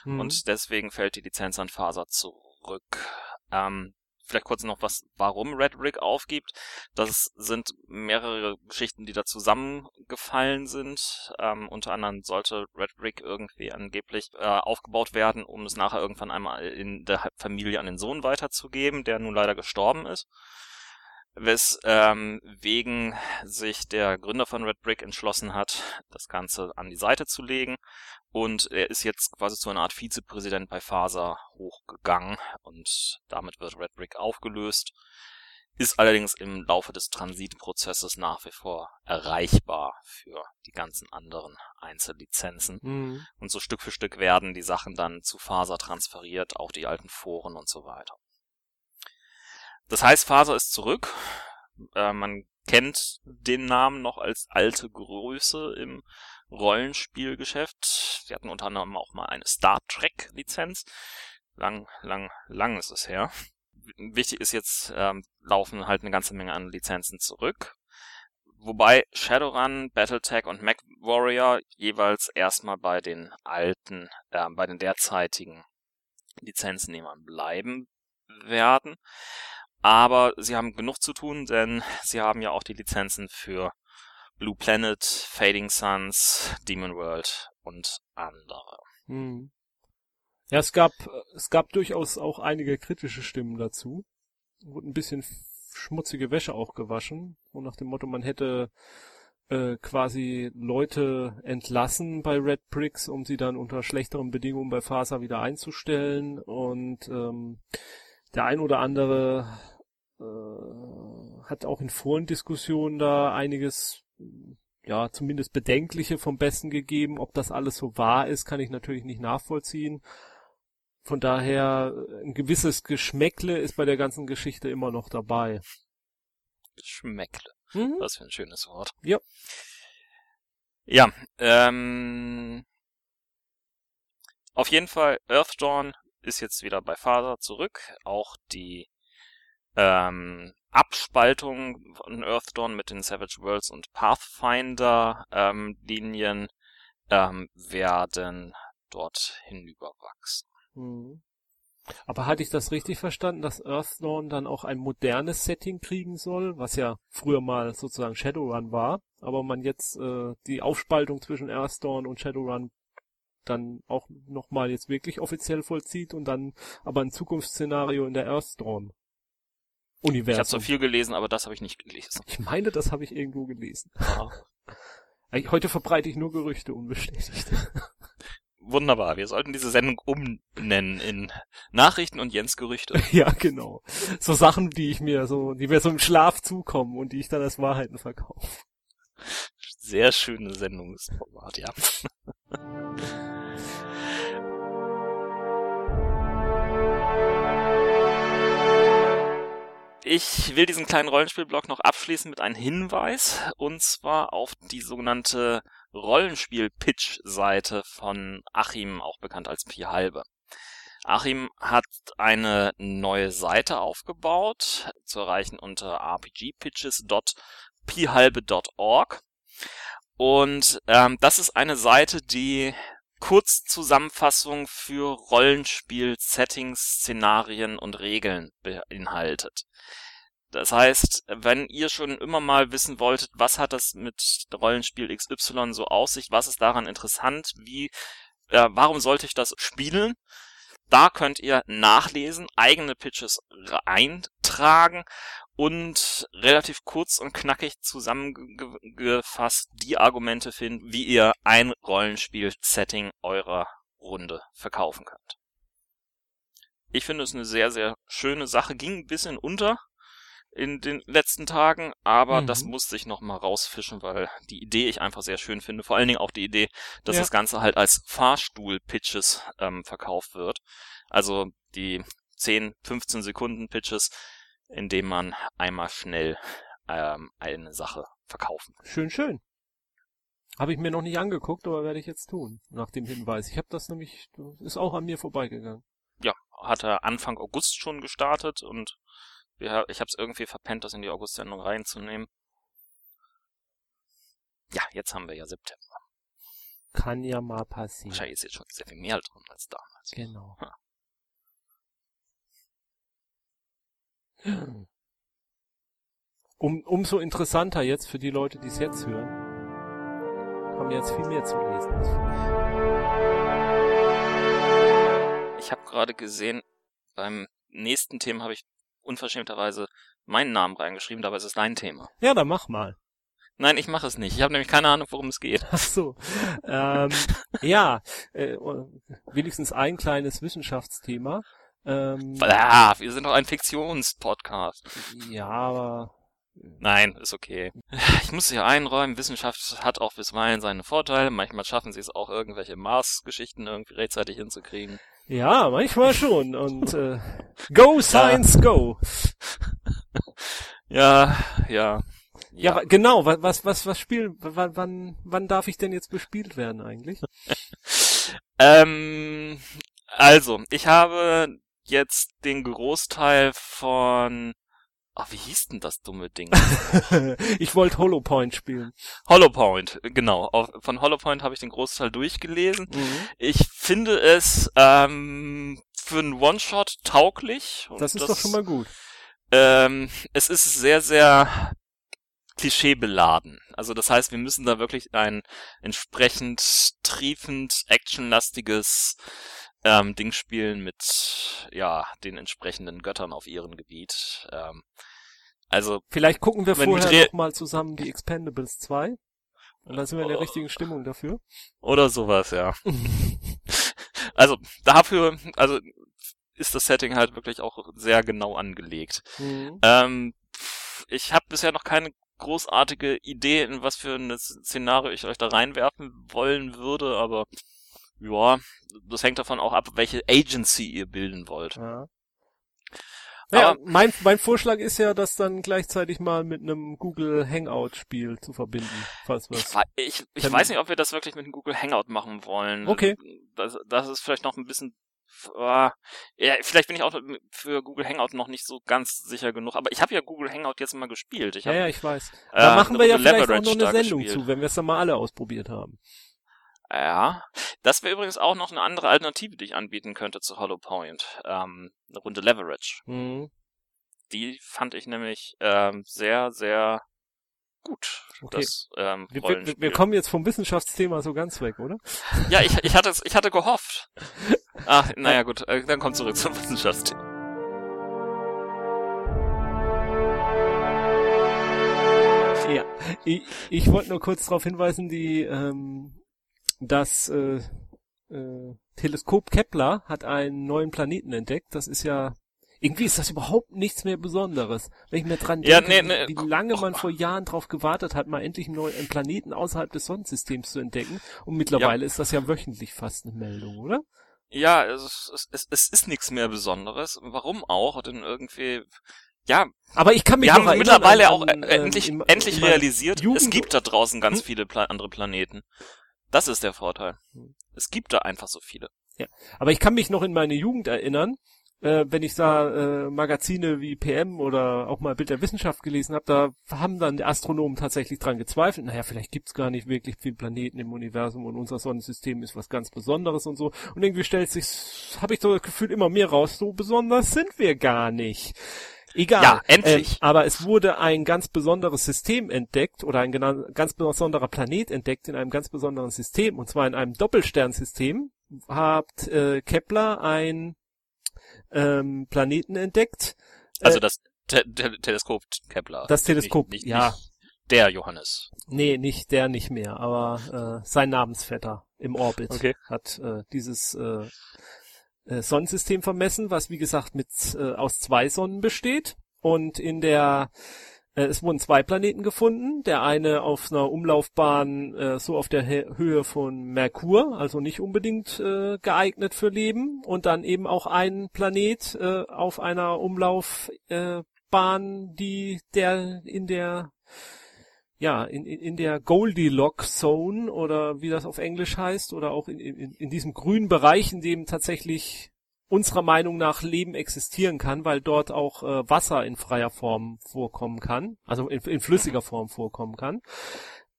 Mhm. Und deswegen fällt die Lizenz an Faser zurück. Ähm, vielleicht kurz noch was, warum Red Rig aufgibt. Das sind mehrere Geschichten, die da zusammengefallen sind. Ähm, unter anderem sollte Red Rig irgendwie angeblich äh, aufgebaut werden, um es nachher irgendwann einmal in der Familie an den Sohn weiterzugeben, der nun leider gestorben ist weswegen ähm, sich der Gründer von Red Brick entschlossen hat, das Ganze an die Seite zu legen. Und er ist jetzt quasi zu einer Art Vizepräsident bei Faser hochgegangen und damit wird Red Brick aufgelöst. Ist allerdings im Laufe des Transitprozesses nach wie vor erreichbar für die ganzen anderen Einzellizenzen. Mhm. Und so Stück für Stück werden die Sachen dann zu Faser transferiert, auch die alten Foren und so weiter. Das heißt, Faser ist zurück. Äh, man kennt den Namen noch als alte Größe im Rollenspielgeschäft. Sie hatten unter anderem auch mal eine Star Trek Lizenz. Lang, lang, lang ist es her. Wichtig ist jetzt, ähm, laufen halt eine ganze Menge an Lizenzen zurück. Wobei Shadowrun, Battletech und MacWarrior jeweils erstmal bei den alten, äh, bei den derzeitigen Lizenznehmern bleiben werden. Aber sie haben genug zu tun, denn sie haben ja auch die Lizenzen für Blue Planet, Fading Suns, Demon World und andere. Hm. Ja, es gab, es gab durchaus auch einige kritische Stimmen dazu. Wurde ein bisschen schmutzige Wäsche auch gewaschen. Und nach dem Motto, man hätte äh, quasi Leute entlassen bei Red Bricks, um sie dann unter schlechteren Bedingungen bei Faser wieder einzustellen. Und ähm, der ein oder andere äh, hat auch in Forendiskussionen da einiges, ja, zumindest Bedenkliche vom Besten gegeben. Ob das alles so wahr ist, kann ich natürlich nicht nachvollziehen. Von daher, ein gewisses Geschmäckle ist bei der ganzen Geschichte immer noch dabei. Geschmäckle. Mhm. Was für ein schönes Wort. Ja. Ja, ähm, auf jeden Fall, Earthdawn ist jetzt wieder bei Faser zurück. Auch die ähm, Abspaltung von Earthdawn mit den Savage Worlds und Pathfinder ähm, Linien ähm, werden dort hinüberwachsen. Mhm. Aber hatte ich das richtig verstanden, dass Earthdawn dann auch ein modernes Setting kriegen soll, was ja früher mal sozusagen Shadowrun war, aber man jetzt äh, die Aufspaltung zwischen Earthdawn und Shadowrun dann auch nochmal jetzt wirklich offiziell vollzieht und dann aber ein Zukunftsszenario in der Earthdawn Universum. Ich habe so viel gelesen, aber das habe ich nicht gelesen. Ich meine, das habe ich irgendwo gelesen. Heute verbreite ich nur Gerüchte unbestätigt. Wunderbar. Wir sollten diese Sendung umnennen in Nachrichten und Jens Gerüchte. ja, genau. So Sachen, die ich mir so, die mir so im Schlaf zukommen und die ich dann als Wahrheiten verkaufe. Sehr schöne Sendungsformat, ja. Ich will diesen kleinen Rollenspielblock noch abschließen mit einem Hinweis, und zwar auf die sogenannte Rollenspiel-Pitch-Seite von Achim, auch bekannt als Pi Halbe. Achim hat eine neue Seite aufgebaut, zu erreichen unter rpgpitches.pihalbe.org. Und ähm, das ist eine Seite, die Kurzzusammenfassung für Rollenspiel, Settings, Szenarien und Regeln beinhaltet. Das heißt, wenn ihr schon immer mal wissen wolltet, was hat das mit Rollenspiel XY so aus sich, was ist daran interessant, wie, äh, warum sollte ich das spielen? Da könnt ihr nachlesen, eigene Pitches eintragen und relativ kurz und knackig zusammengefasst die Argumente finden, wie ihr ein Rollenspiel-Setting eurer Runde verkaufen könnt. Ich finde es eine sehr, sehr schöne Sache. Ging ein bisschen unter in den letzten Tagen, aber mhm. das musste ich noch mal rausfischen, weil die Idee ich einfach sehr schön finde. Vor allen Dingen auch die Idee, dass ja. das Ganze halt als Fahrstuhl-Pitches ähm, verkauft wird. Also die 10, 15 Sekunden Pitches, in dem man einmal schnell ähm, eine Sache verkaufen. Schön, schön. Habe ich mir noch nicht angeguckt, aber werde ich jetzt tun, nach dem Hinweis. Ich habe das nämlich, ist auch an mir vorbeigegangen. Ja, hat er Anfang August schon gestartet und wir, ich habe es irgendwie verpennt, das in die August-Sendung reinzunehmen. Ja, jetzt haben wir ja September. Kann ja mal passieren. Wahrscheinlich ist jetzt schon sehr viel mehr drin als damals. Genau. Um, umso interessanter jetzt für die Leute, die es jetzt hören, haben jetzt viel mehr zu lesen. Ich habe gerade gesehen, beim nächsten Thema habe ich unverschämterweise meinen Namen reingeschrieben, dabei ist es dein Thema. Ja, dann mach mal. Nein, ich mache es nicht. Ich habe nämlich keine Ahnung, worum es geht. Ach so. ähm, ja, äh, wenigstens ein kleines Wissenschaftsthema. Ähm, ah, wir sind doch ein Fiktionspodcast. Ja, aber Nein, ist okay. Ich muss ja einräumen, Wissenschaft hat auch bisweilen seine Vorteile. Manchmal schaffen sie es auch, irgendwelche Mars-Geschichten irgendwie rechtzeitig hinzukriegen. Ja, manchmal schon. Und äh, go Science ja. go. ja, ja. Ja, ja genau. Was, was, was, was spielen? Wann, wann, wann darf ich denn jetzt bespielt werden eigentlich? ähm, also, ich habe jetzt den Großteil von Ach, wie hieß denn das dumme Ding? ich wollte Hollow Point spielen. Hollow Point, genau. Von Hollow Point habe ich den Großteil durchgelesen. Mhm. Ich finde es ähm, für einen One-Shot tauglich. Das ist das, doch schon mal gut. Ähm, es ist sehr, sehr klischeebeladen. Also das heißt, wir müssen da wirklich ein entsprechend triefend, actionlastiges ähm, Ding spielen mit ja den entsprechenden Göttern auf ihrem Gebiet. Ähm, also vielleicht gucken wir vorher noch mal zusammen die Expendables 2 und dann sind wir in der oh. richtigen Stimmung dafür. Oder sowas, ja. also dafür, also ist das Setting halt wirklich auch sehr genau angelegt. Mhm. Ähm, ich habe bisher noch keine großartige Idee, in was für ein Szenario ich euch da reinwerfen wollen würde, aber ja, das hängt davon auch ab, welche Agency ihr bilden wollt. Ja. Ja, mein, mein Vorschlag ist ja, das dann gleichzeitig mal mit einem Google Hangout-Spiel zu verbinden, falls was. Ich, ich, ich weiß nicht, ob wir das wirklich mit einem Google Hangout machen wollen. Okay. Das, das ist vielleicht noch ein bisschen Uh, ja, vielleicht bin ich auch für Google Hangout noch nicht so ganz sicher genug, aber ich habe ja Google Hangout jetzt mal gespielt. Ich hab, ja, ja, ich weiß. Da äh, machen wir ja vielleicht auch noch eine Sendung gespielt. zu, wenn wir es dann mal alle ausprobiert haben. Ja, das wäre übrigens auch noch eine andere Alternative, die ich anbieten könnte zu Hollow Point. Ähm, eine Runde Leverage. Mhm. Die fand ich nämlich ähm, sehr, sehr gut. Okay. Das, ähm, wir, wir, wir, kommen jetzt vom Wissenschaftsthema so ganz weg, oder? Ja, ich, ich, hatte, ich hatte gehofft. Ach, naja gut, äh, dann kommt zurück zum Wissenschaftsthema. Ja, ich, ich wollte nur kurz darauf hinweisen, die ähm, das äh, äh, Teleskop Kepler hat einen neuen Planeten entdeckt. Das ist ja irgendwie ist das überhaupt nichts mehr Besonderes. Wenn ich mir dran denke, ja, nee, nee. wie lange man vor Jahren darauf gewartet hat, mal endlich einen neuen Planeten außerhalb des Sonnensystems zu entdecken. Und mittlerweile ja. ist das ja wöchentlich fast eine Meldung, oder? Ja, es, es, es ist nichts mehr Besonderes. Warum auch? Denn irgendwie, ja. Aber ich kann mich Wir haben mittlerweile an, auch äh, endlich, im, endlich realisiert, Jugend es gibt da draußen ganz hm? viele Pla andere Planeten. Das ist der Vorteil. Es gibt da einfach so viele. Ja. Aber ich kann mich noch in meine Jugend erinnern, äh, wenn ich da äh, Magazine wie PM oder auch mal Bild der Wissenschaft gelesen habe, da haben dann die Astronomen tatsächlich dran gezweifelt, naja, vielleicht gibt's gar nicht wirklich viele Planeten im Universum und unser Sonnensystem ist was ganz Besonderes und so. Und irgendwie stellt sich, habe ich so das Gefühl, immer mehr raus, so besonders sind wir gar nicht. Egal. Ja, endlich. Ähm, aber es wurde ein ganz besonderes System entdeckt oder ein ganz besonderer Planet entdeckt in einem ganz besonderen System und zwar in einem Doppelsternsystem hat äh, Kepler ein ähm, Planeten entdeckt. Also Äh, das Te Te Teleskop Kepler. Das Teleskop, nicht, nicht, ja. Nicht der Johannes. Nee, nicht der nicht mehr, aber äh, sein Namensvetter im Orbit Okay. hat äh, dieses äh, äh, Sonnensystem vermessen, was wie gesagt mit äh, aus zwei Sonnen besteht. Und in der äh, es wurden zwei Planeten gefunden, der eine auf einer Umlaufbahn äh, so auf der Hä- Höhe von Merkur, also nicht unbedingt äh, geeignet für Leben. Und dann eben auch ein Planet äh, auf einer Umlaufbahn, äh, die der in der ja, in, in, in der Goldilocks Zone oder wie das auf Englisch heißt oder auch in, in, in diesem grünen Bereich, in dem tatsächlich unserer Meinung nach Leben existieren kann, weil dort auch äh, Wasser in freier Form vorkommen kann, also in, in flüssiger Form vorkommen kann.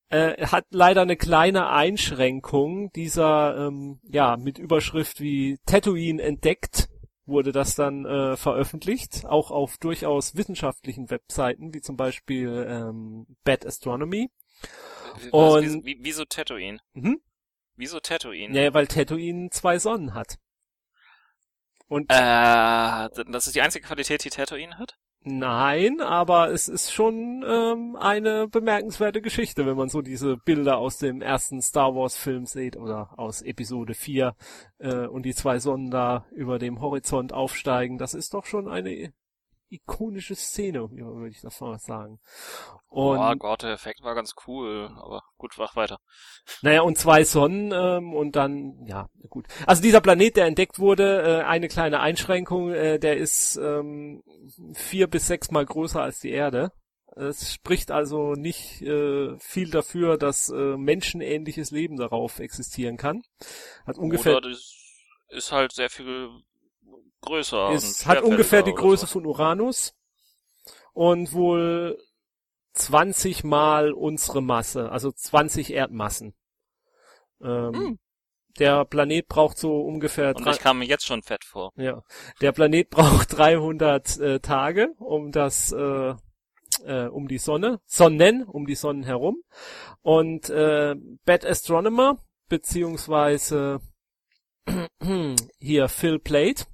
Äh, hat leider eine kleine Einschränkung dieser, ähm, ja, mit Überschrift wie Tatooine entdeckt, wurde das dann äh, veröffentlicht, auch auf durchaus wissenschaftlichen Webseiten, wie zum Beispiel ähm, Bad Astronomy. Was, Und- wieso, wie- wieso Tatooine? Mhm. Wieso Tatooine? Ja, weil Tatooine zwei Sonnen hat. Und Äh, das ist die einzige Qualität, die Tatooine hat? Nein, aber es ist schon ähm, eine bemerkenswerte Geschichte, wenn man so diese Bilder aus dem ersten Star Wars Film sieht oder aus Episode 4 äh, und die zwei Sonnen da über dem Horizont aufsteigen. Das ist doch schon eine ikonische Szene, würde ich das mal sagen. Und oh Gott, der Effekt war ganz cool, aber gut, mach weiter. Naja, und zwei Sonnen ähm, und dann, ja, gut. Also dieser Planet, der entdeckt wurde, äh, eine kleine Einschränkung, äh, der ist ähm, vier bis sechs Mal größer als die Erde. Es spricht also nicht äh, viel dafür, dass äh, menschenähnliches Leben darauf existieren kann. Hat ungefähr, Oder das ist halt sehr viel größer. es hat ungefähr die Größe so. von Uranus und wohl 20 mal unsere Masse, also 20 Erdmassen. Ähm, Hm. Der Planet braucht so ungefähr Und ich kam mir jetzt schon fett vor. ja, der Planet braucht 300 äh, Tage, um das, äh, äh, um die Sonne, Sonnen, um die Sonnen herum. Und äh, Bad Astronomer beziehungsweise hier Phil Plate,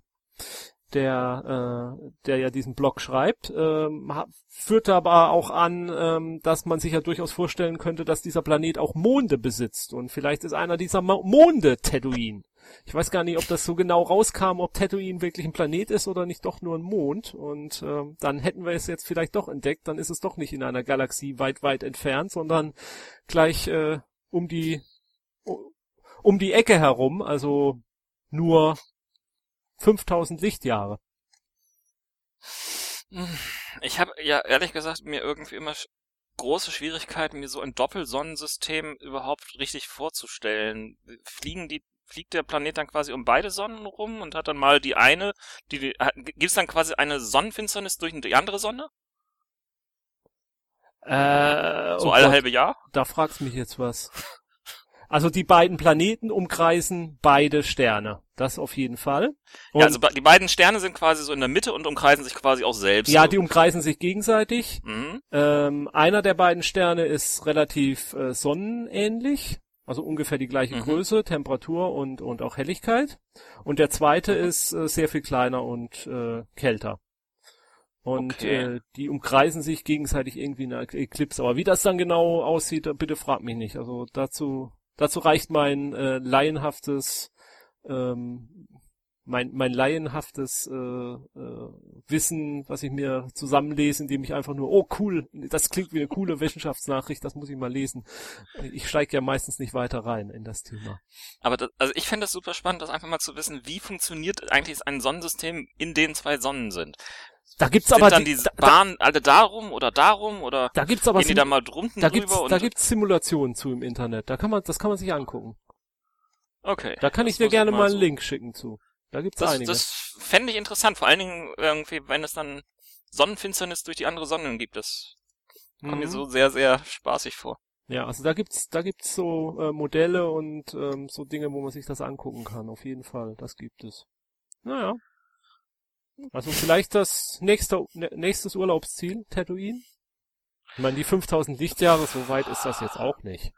der, äh, der ja diesen Blog schreibt, ähm, führt aber auch an, ähm, dass man sich ja durchaus vorstellen könnte, dass dieser Planet auch Monde besitzt. Und vielleicht ist einer dieser Mo Monde Tatooine. Ich weiß gar nicht, ob das so genau rauskam, ob Tatooine wirklich ein Planet ist oder nicht doch nur ein Mond. Und ähm, dann hätten wir es jetzt vielleicht doch entdeckt. Dann ist es doch nicht in einer Galaxie weit, weit entfernt, sondern gleich äh, um die um die Ecke herum. Also nur 5000 Lichtjahre. Ich habe ja ehrlich gesagt mir irgendwie immer große Schwierigkeiten, mir so ein Doppelsonnensystem überhaupt richtig vorzustellen. Fliegen die, fliegt der Planet dann quasi um beide Sonnen rum und hat dann mal die eine, die, die gibt es dann quasi eine Sonnenfinsternis durch die andere Sonne? Äh, So oh alle Gott, halbe Jahr? Da fragst mich jetzt was. Also die beiden Planeten umkreisen beide Sterne. Das auf jeden Fall. Und ja, also die beiden Sterne sind quasi so in der Mitte und umkreisen sich quasi auch selbst. ja, so. die umkreisen sich gegenseitig. Mhm. Ähm, einer der beiden Sterne ist relativ äh, sonnenähnlich, also ungefähr die gleiche Mhm. Größe, Temperatur und, und auch Helligkeit. Und der zweite Mhm. ist äh, sehr viel kleiner und äh, kälter. Und Okay. äh, die umkreisen sich gegenseitig irgendwie in einer Eclipse. Aber wie das dann genau aussieht, bitte frag mich nicht. Also dazu, dazu reicht mein äh, laienhaftes ähm, mein, mein laienhaftes äh, äh, Wissen, was ich mir zusammenlese, indem ich einfach nur, oh cool, das klingt wie eine coole Wissenschaftsnachricht, das muss ich mal lesen. Ich steige ja meistens nicht weiter rein in das Thema. Aber das, also ich fände das super spannend, das einfach mal zu wissen, wie funktioniert eigentlich ein Sonnensystem, in dem zwei Sonnen sind. Da gibt's aber dann die, die da, da, alle darum oder darum oder da gibt's aber gehen die da mal drunten da drüber gibt's und da gibt's Simulationen zu im Internet. Da kann man das kann man sich angucken. okay. Da kann ich dir gerne mal einen so- Link schicken zu. Da gibt's Das, einige. das fände ich interessant, vor allen Dingen irgendwie, wenn es dann Sonnenfinsternis durch die andere Sonne gibt. Das kommt mir Mhm. so sehr, sehr spaßig vor. Ja, also da gibt's, da gibt's so äh, Modelle und ähm, so Dinge, wo man sich das angucken kann. Auf jeden Fall, das gibt es. Naja. Also vielleicht das nächste, nä- nächstes Urlaubsziel, Tatooine? Ich meine, die 5000 Lichtjahre, so weit ist das jetzt auch nicht.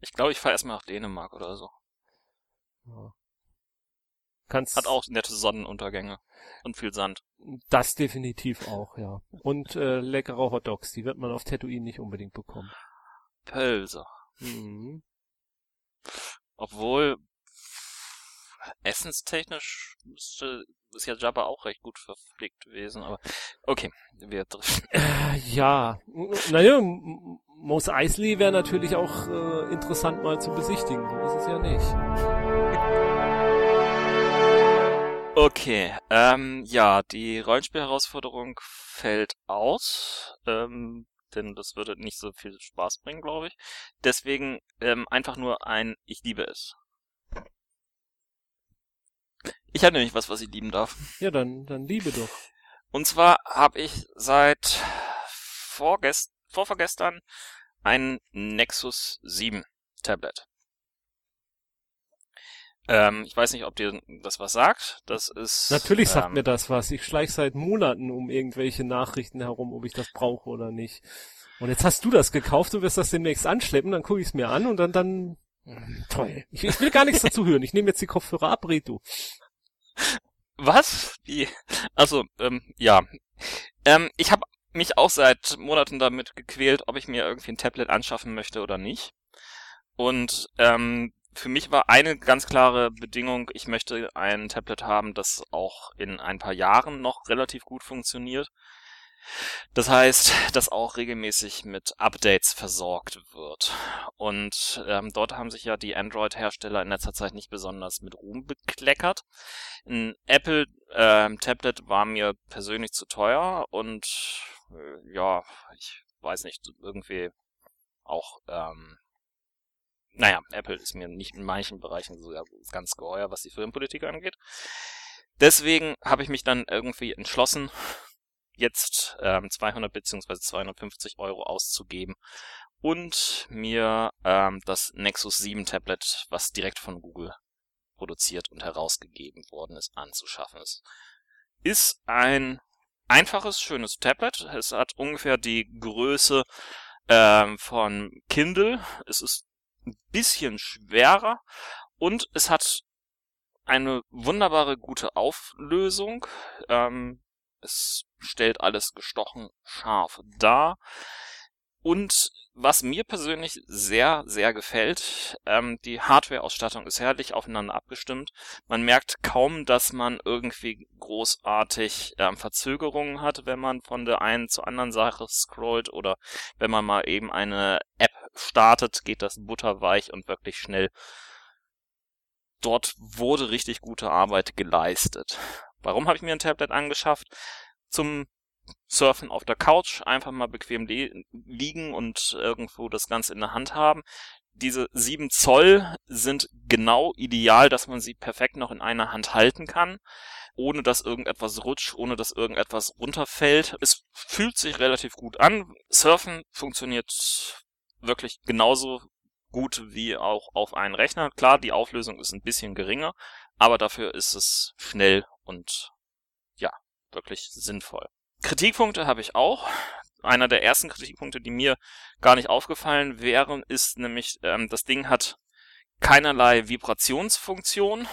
Ich glaube, ich fahre erstmal nach Dänemark oder so. Ja. Kannst Hat auch nette Sonnenuntergänge und viel Sand. das definitiv auch, ja. Und äh, leckere Hotdogs, die wird man auf Tatooine nicht unbedingt bekommen. Pölse. Mhm. Obwohl, essenstechnisch müsste, ist ja Jabba auch recht gut verpflegt gewesen, aber okay, wir driften. Äh, ja, naja, Mos Eisley wäre natürlich auch äh, interessant mal zu besichtigen, so ist es ja nicht. Okay, ähm, ja, die Rollenspielherausforderung fällt aus, ähm, denn das würde nicht so viel Spaß bringen, glaube ich. Deswegen ähm, einfach nur ein Ich liebe es. Ich habe nämlich was, was ich lieben darf. Ja, dann, dann liebe doch. Und zwar habe ich seit vorgest vorvergestern ein Nexus 7 Tablet. Ähm, ich weiß nicht, ob dir das was sagt. Das ist Natürlich sagt ähm, mir das was. Ich schleich seit Monaten um irgendwelche Nachrichten herum, ob ich das brauche oder nicht. Und jetzt hast du das gekauft und wirst das demnächst anschleppen, dann gucke ich es mir an und dann, dann, Hm, toll. Ich, ich will gar nichts dazu hören. Ich nehme jetzt die Kopfhörer ab, red du. Was? Wie? Also, ähm, ja. Ähm, ich habe mich auch seit Monaten damit gequält, ob ich mir irgendwie ein Tablet anschaffen möchte oder nicht. Und ähm, für mich war eine ganz klare Bedingung, ich möchte ein Tablet haben, das auch in ein paar Jahren noch relativ gut funktioniert. Das heißt, das auch regelmäßig mit Updates versorgt wird. Und ähm, dort haben sich ja die Android-Hersteller in letzter Zeit nicht besonders mit Ruhm bekleckert. Ein Apple ähm, Tablet war mir persönlich zu teuer und äh, ja, ich weiß nicht, irgendwie auch, ähm, naja, Apple ist mir nicht in manchen Bereichen so ganz geheuer, was die Firmenpolitik angeht. Deswegen habe ich mich dann irgendwie entschlossen, jetzt ähm, 200 bzw. 250 Euro auszugeben und mir ähm, das Nexus 7 Tablet, was direkt von Google produziert und herausgegeben worden ist, anzuschaffen. Es ist ein einfaches, schönes Tablet. Es hat ungefähr die Größe ähm, von Kindle. Es ist ein bisschen schwerer und es hat eine wunderbare, gute Auflösung. Ähm, es stellt alles gestochen scharf dar. Und was mir persönlich sehr, sehr gefällt, ähm, die Hardware-Ausstattung ist herrlich aufeinander abgestimmt. Man merkt kaum, dass man irgendwie großartig ähm, Verzögerungen hat, wenn man von der einen zur anderen Sache scrollt oder wenn man mal eben eine App startet, geht das butterweich und wirklich schnell. Dort wurde richtig gute Arbeit geleistet. Warum habe ich mir ein Tablet angeschafft? Zum Surfen auf der Couch, einfach mal bequem li liegen und irgendwo das Ganze in der Hand haben. Diese 7 Zoll sind genau ideal, dass man sie perfekt noch in einer Hand halten kann, ohne dass irgendetwas rutscht, ohne dass irgendetwas runterfällt. Es fühlt sich relativ gut an. Surfen funktioniert wirklich genauso gut wie auch auf einen Rechner. Klar, die Auflösung ist ein bisschen geringer, aber dafür ist es schnell und ja, wirklich sinnvoll. Kritikpunkte habe ich auch. Einer der ersten Kritikpunkte, die mir gar nicht aufgefallen wären, ist nämlich, ähm, das Ding hat keinerlei Vibrationsfunktion.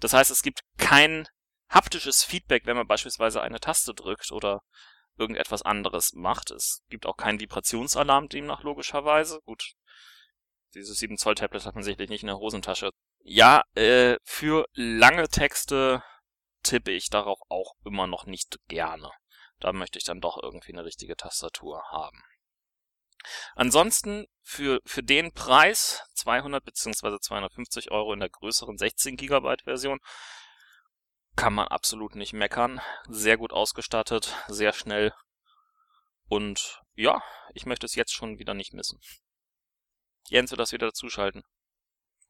Das heißt, es gibt kein haptisches Feedback, wenn man beispielsweise eine Taste drückt oder irgendetwas anderes macht. Es gibt auch keinen Vibrationsalarm demnach logischerweise. Gut, dieses 7 Zoll Tablet hat man sicherlich nicht in der Hosentasche. Ja, äh, für lange Texte tippe ich darauf auch immer noch nicht gerne. Da möchte ich dann doch irgendwie eine richtige Tastatur haben. Ansonsten für, für den Preis 200 bzw. 250 Euro in der größeren 16 GB Version kann man absolut nicht meckern. Sehr gut ausgestattet, sehr schnell und ja, ich möchte es jetzt schon wieder nicht missen. Jens wird das wieder dazuschalten.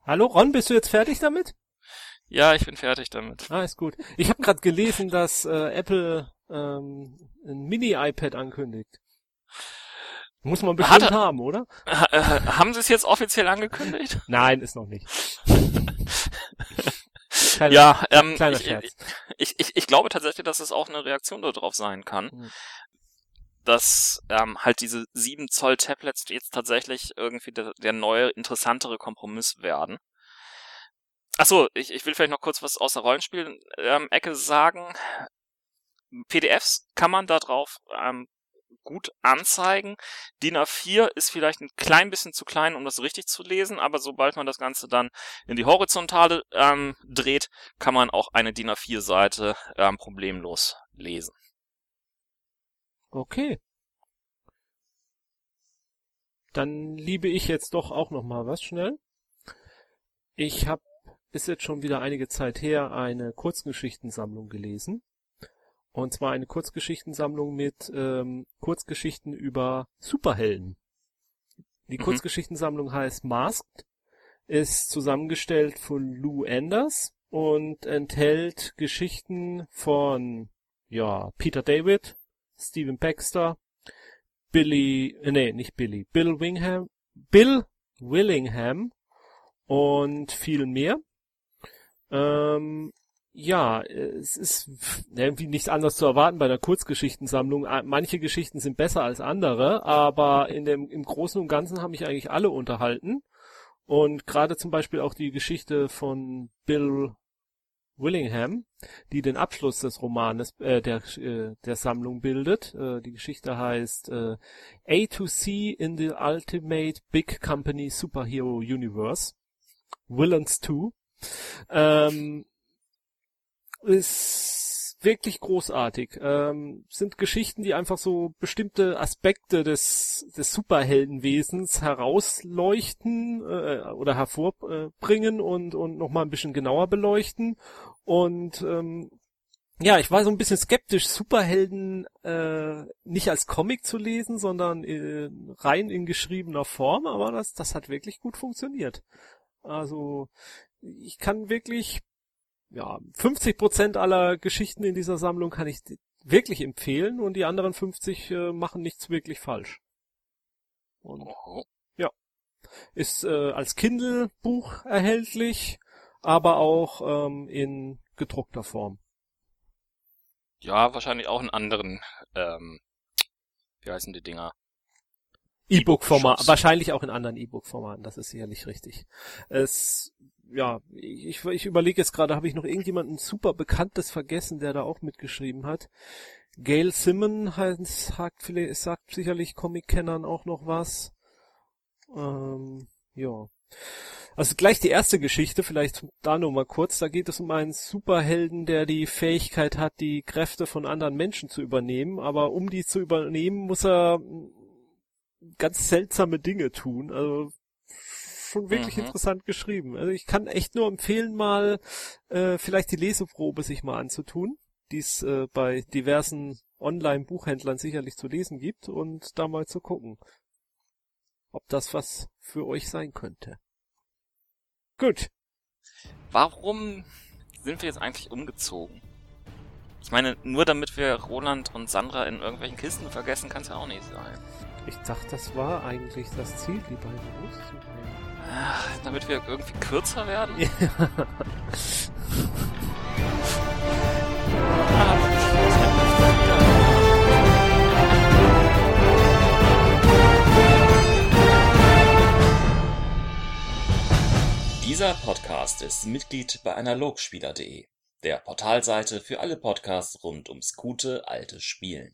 Hallo Ron, bist du jetzt fertig damit? Ja, ich bin fertig damit. Ah, ist gut. Ich habe gerade gelesen, dass äh, Apple ähm, ein Mini-iPad ankündigt. Muss man bestimmt Hat haben, oder? Ha- äh, haben Sie es jetzt offiziell angekündigt? Nein, ist noch nicht. Kleiner, ja, ähm, ich, ich, ich, ich glaube tatsächlich, dass es auch eine Reaktion darauf sein kann, Mhm. dass ähm, halt diese 7 Zoll Tablets jetzt tatsächlich irgendwie der, der neue, interessantere Kompromiss werden. Achso, ich, ich will vielleicht noch kurz was aus der Rollenspiel-Ecke sagen. PDFs kann man da drauf ähm, gut anzeigen. DIN A4 ist vielleicht ein klein bisschen zu klein, um das richtig zu lesen, aber sobald man das Ganze dann in die Horizontale ähm, dreht, kann man auch eine DIN A4-Seite ähm, problemlos lesen. Okay. Dann liebe ich jetzt doch auch noch mal was schnell. Ich habe ist jetzt schon wieder einige Zeit her eine Kurzgeschichtensammlung gelesen. Und zwar eine Kurzgeschichtensammlung mit ähm, Kurzgeschichten über Superhelden. Die Mhm. Kurzgeschichtensammlung heißt Masked, ist zusammengestellt von Lou Anders und enthält Geschichten von ja Peter David, Stephen Baxter, Billy, äh, nee, nicht Billy, Bill Wingham, Bill Willingham und viel mehr. Ähm, ja, es ist irgendwie nichts anderes zu erwarten bei einer Kurzgeschichtensammlung. Ah, Manche Geschichten sind besser als andere, aber in dem, im Großen und Ganzen haben mich eigentlich alle unterhalten. Und gerade zum Beispiel auch die Geschichte von Bill Willingham, die den Abschluss des Romanes, äh, der, äh, der Sammlung bildet. Äh, die Geschichte heißt äh, A to C in the Ultimate Big Company Superhero Universe. Villains 2. Ähm, ist wirklich großartig. Ähm, sind Geschichten, die einfach so bestimmte Aspekte des, des Superheldenwesens herausleuchten äh, oder hervorbringen und, und nochmal ein bisschen genauer beleuchten. Und ähm, ja, ich war so ein bisschen skeptisch, Superhelden äh, nicht als Comic zu lesen, sondern äh, rein in geschriebener Form, aber das, das hat wirklich gut funktioniert. Also ich kann wirklich, ja, 50 Prozent aller Geschichten in dieser Sammlung kann ich wirklich empfehlen und die anderen 50 äh, machen nichts wirklich falsch. Und Oh. ist äh, als Kindle-Buch erhältlich, aber auch ähm, in gedruckter Form. Ja, wahrscheinlich auch in anderen, ähm, wie heißen die Dinger? E-Book-Format, wahrscheinlich auch in anderen E-Book-Formaten, das ist sicherlich richtig. Es, ja, ich, ich überlege jetzt gerade, habe ich noch irgendjemanden super Bekanntes vergessen, der da auch mitgeschrieben hat? Gail Simon heißt, sagt, sagt sicherlich Comic-Kennern auch noch was. Ähm, ja. Also gleich die erste Geschichte, vielleicht da nur mal kurz. Da geht es um einen Superhelden, der die Fähigkeit hat, die Kräfte von anderen Menschen zu übernehmen. Aber um die zu übernehmen, muss er mm, ganz seltsame Dinge tun. Also schon wirklich Mhm. interessant geschrieben. Also ich kann echt nur empfehlen, mal äh, vielleicht die Leseprobe sich mal anzutun, die es äh, bei diversen Online-Buchhändlern sicherlich zu lesen gibt und da mal zu gucken, ob das was für euch sein könnte. Gut. Warum sind wir jetzt eigentlich umgezogen? Ich meine, nur damit wir Roland und Sandra in irgendwelchen Kisten vergessen, kann es ja auch nicht sein. Ich dachte, das war eigentlich das Ziel, die beiden loszubringen. Ah, Damit wir irgendwie kürzer werden? Ja. Dieser Podcast ist Mitglied bei analogspieler.de, der Portalseite für alle Podcasts rund ums gute alte Spielen.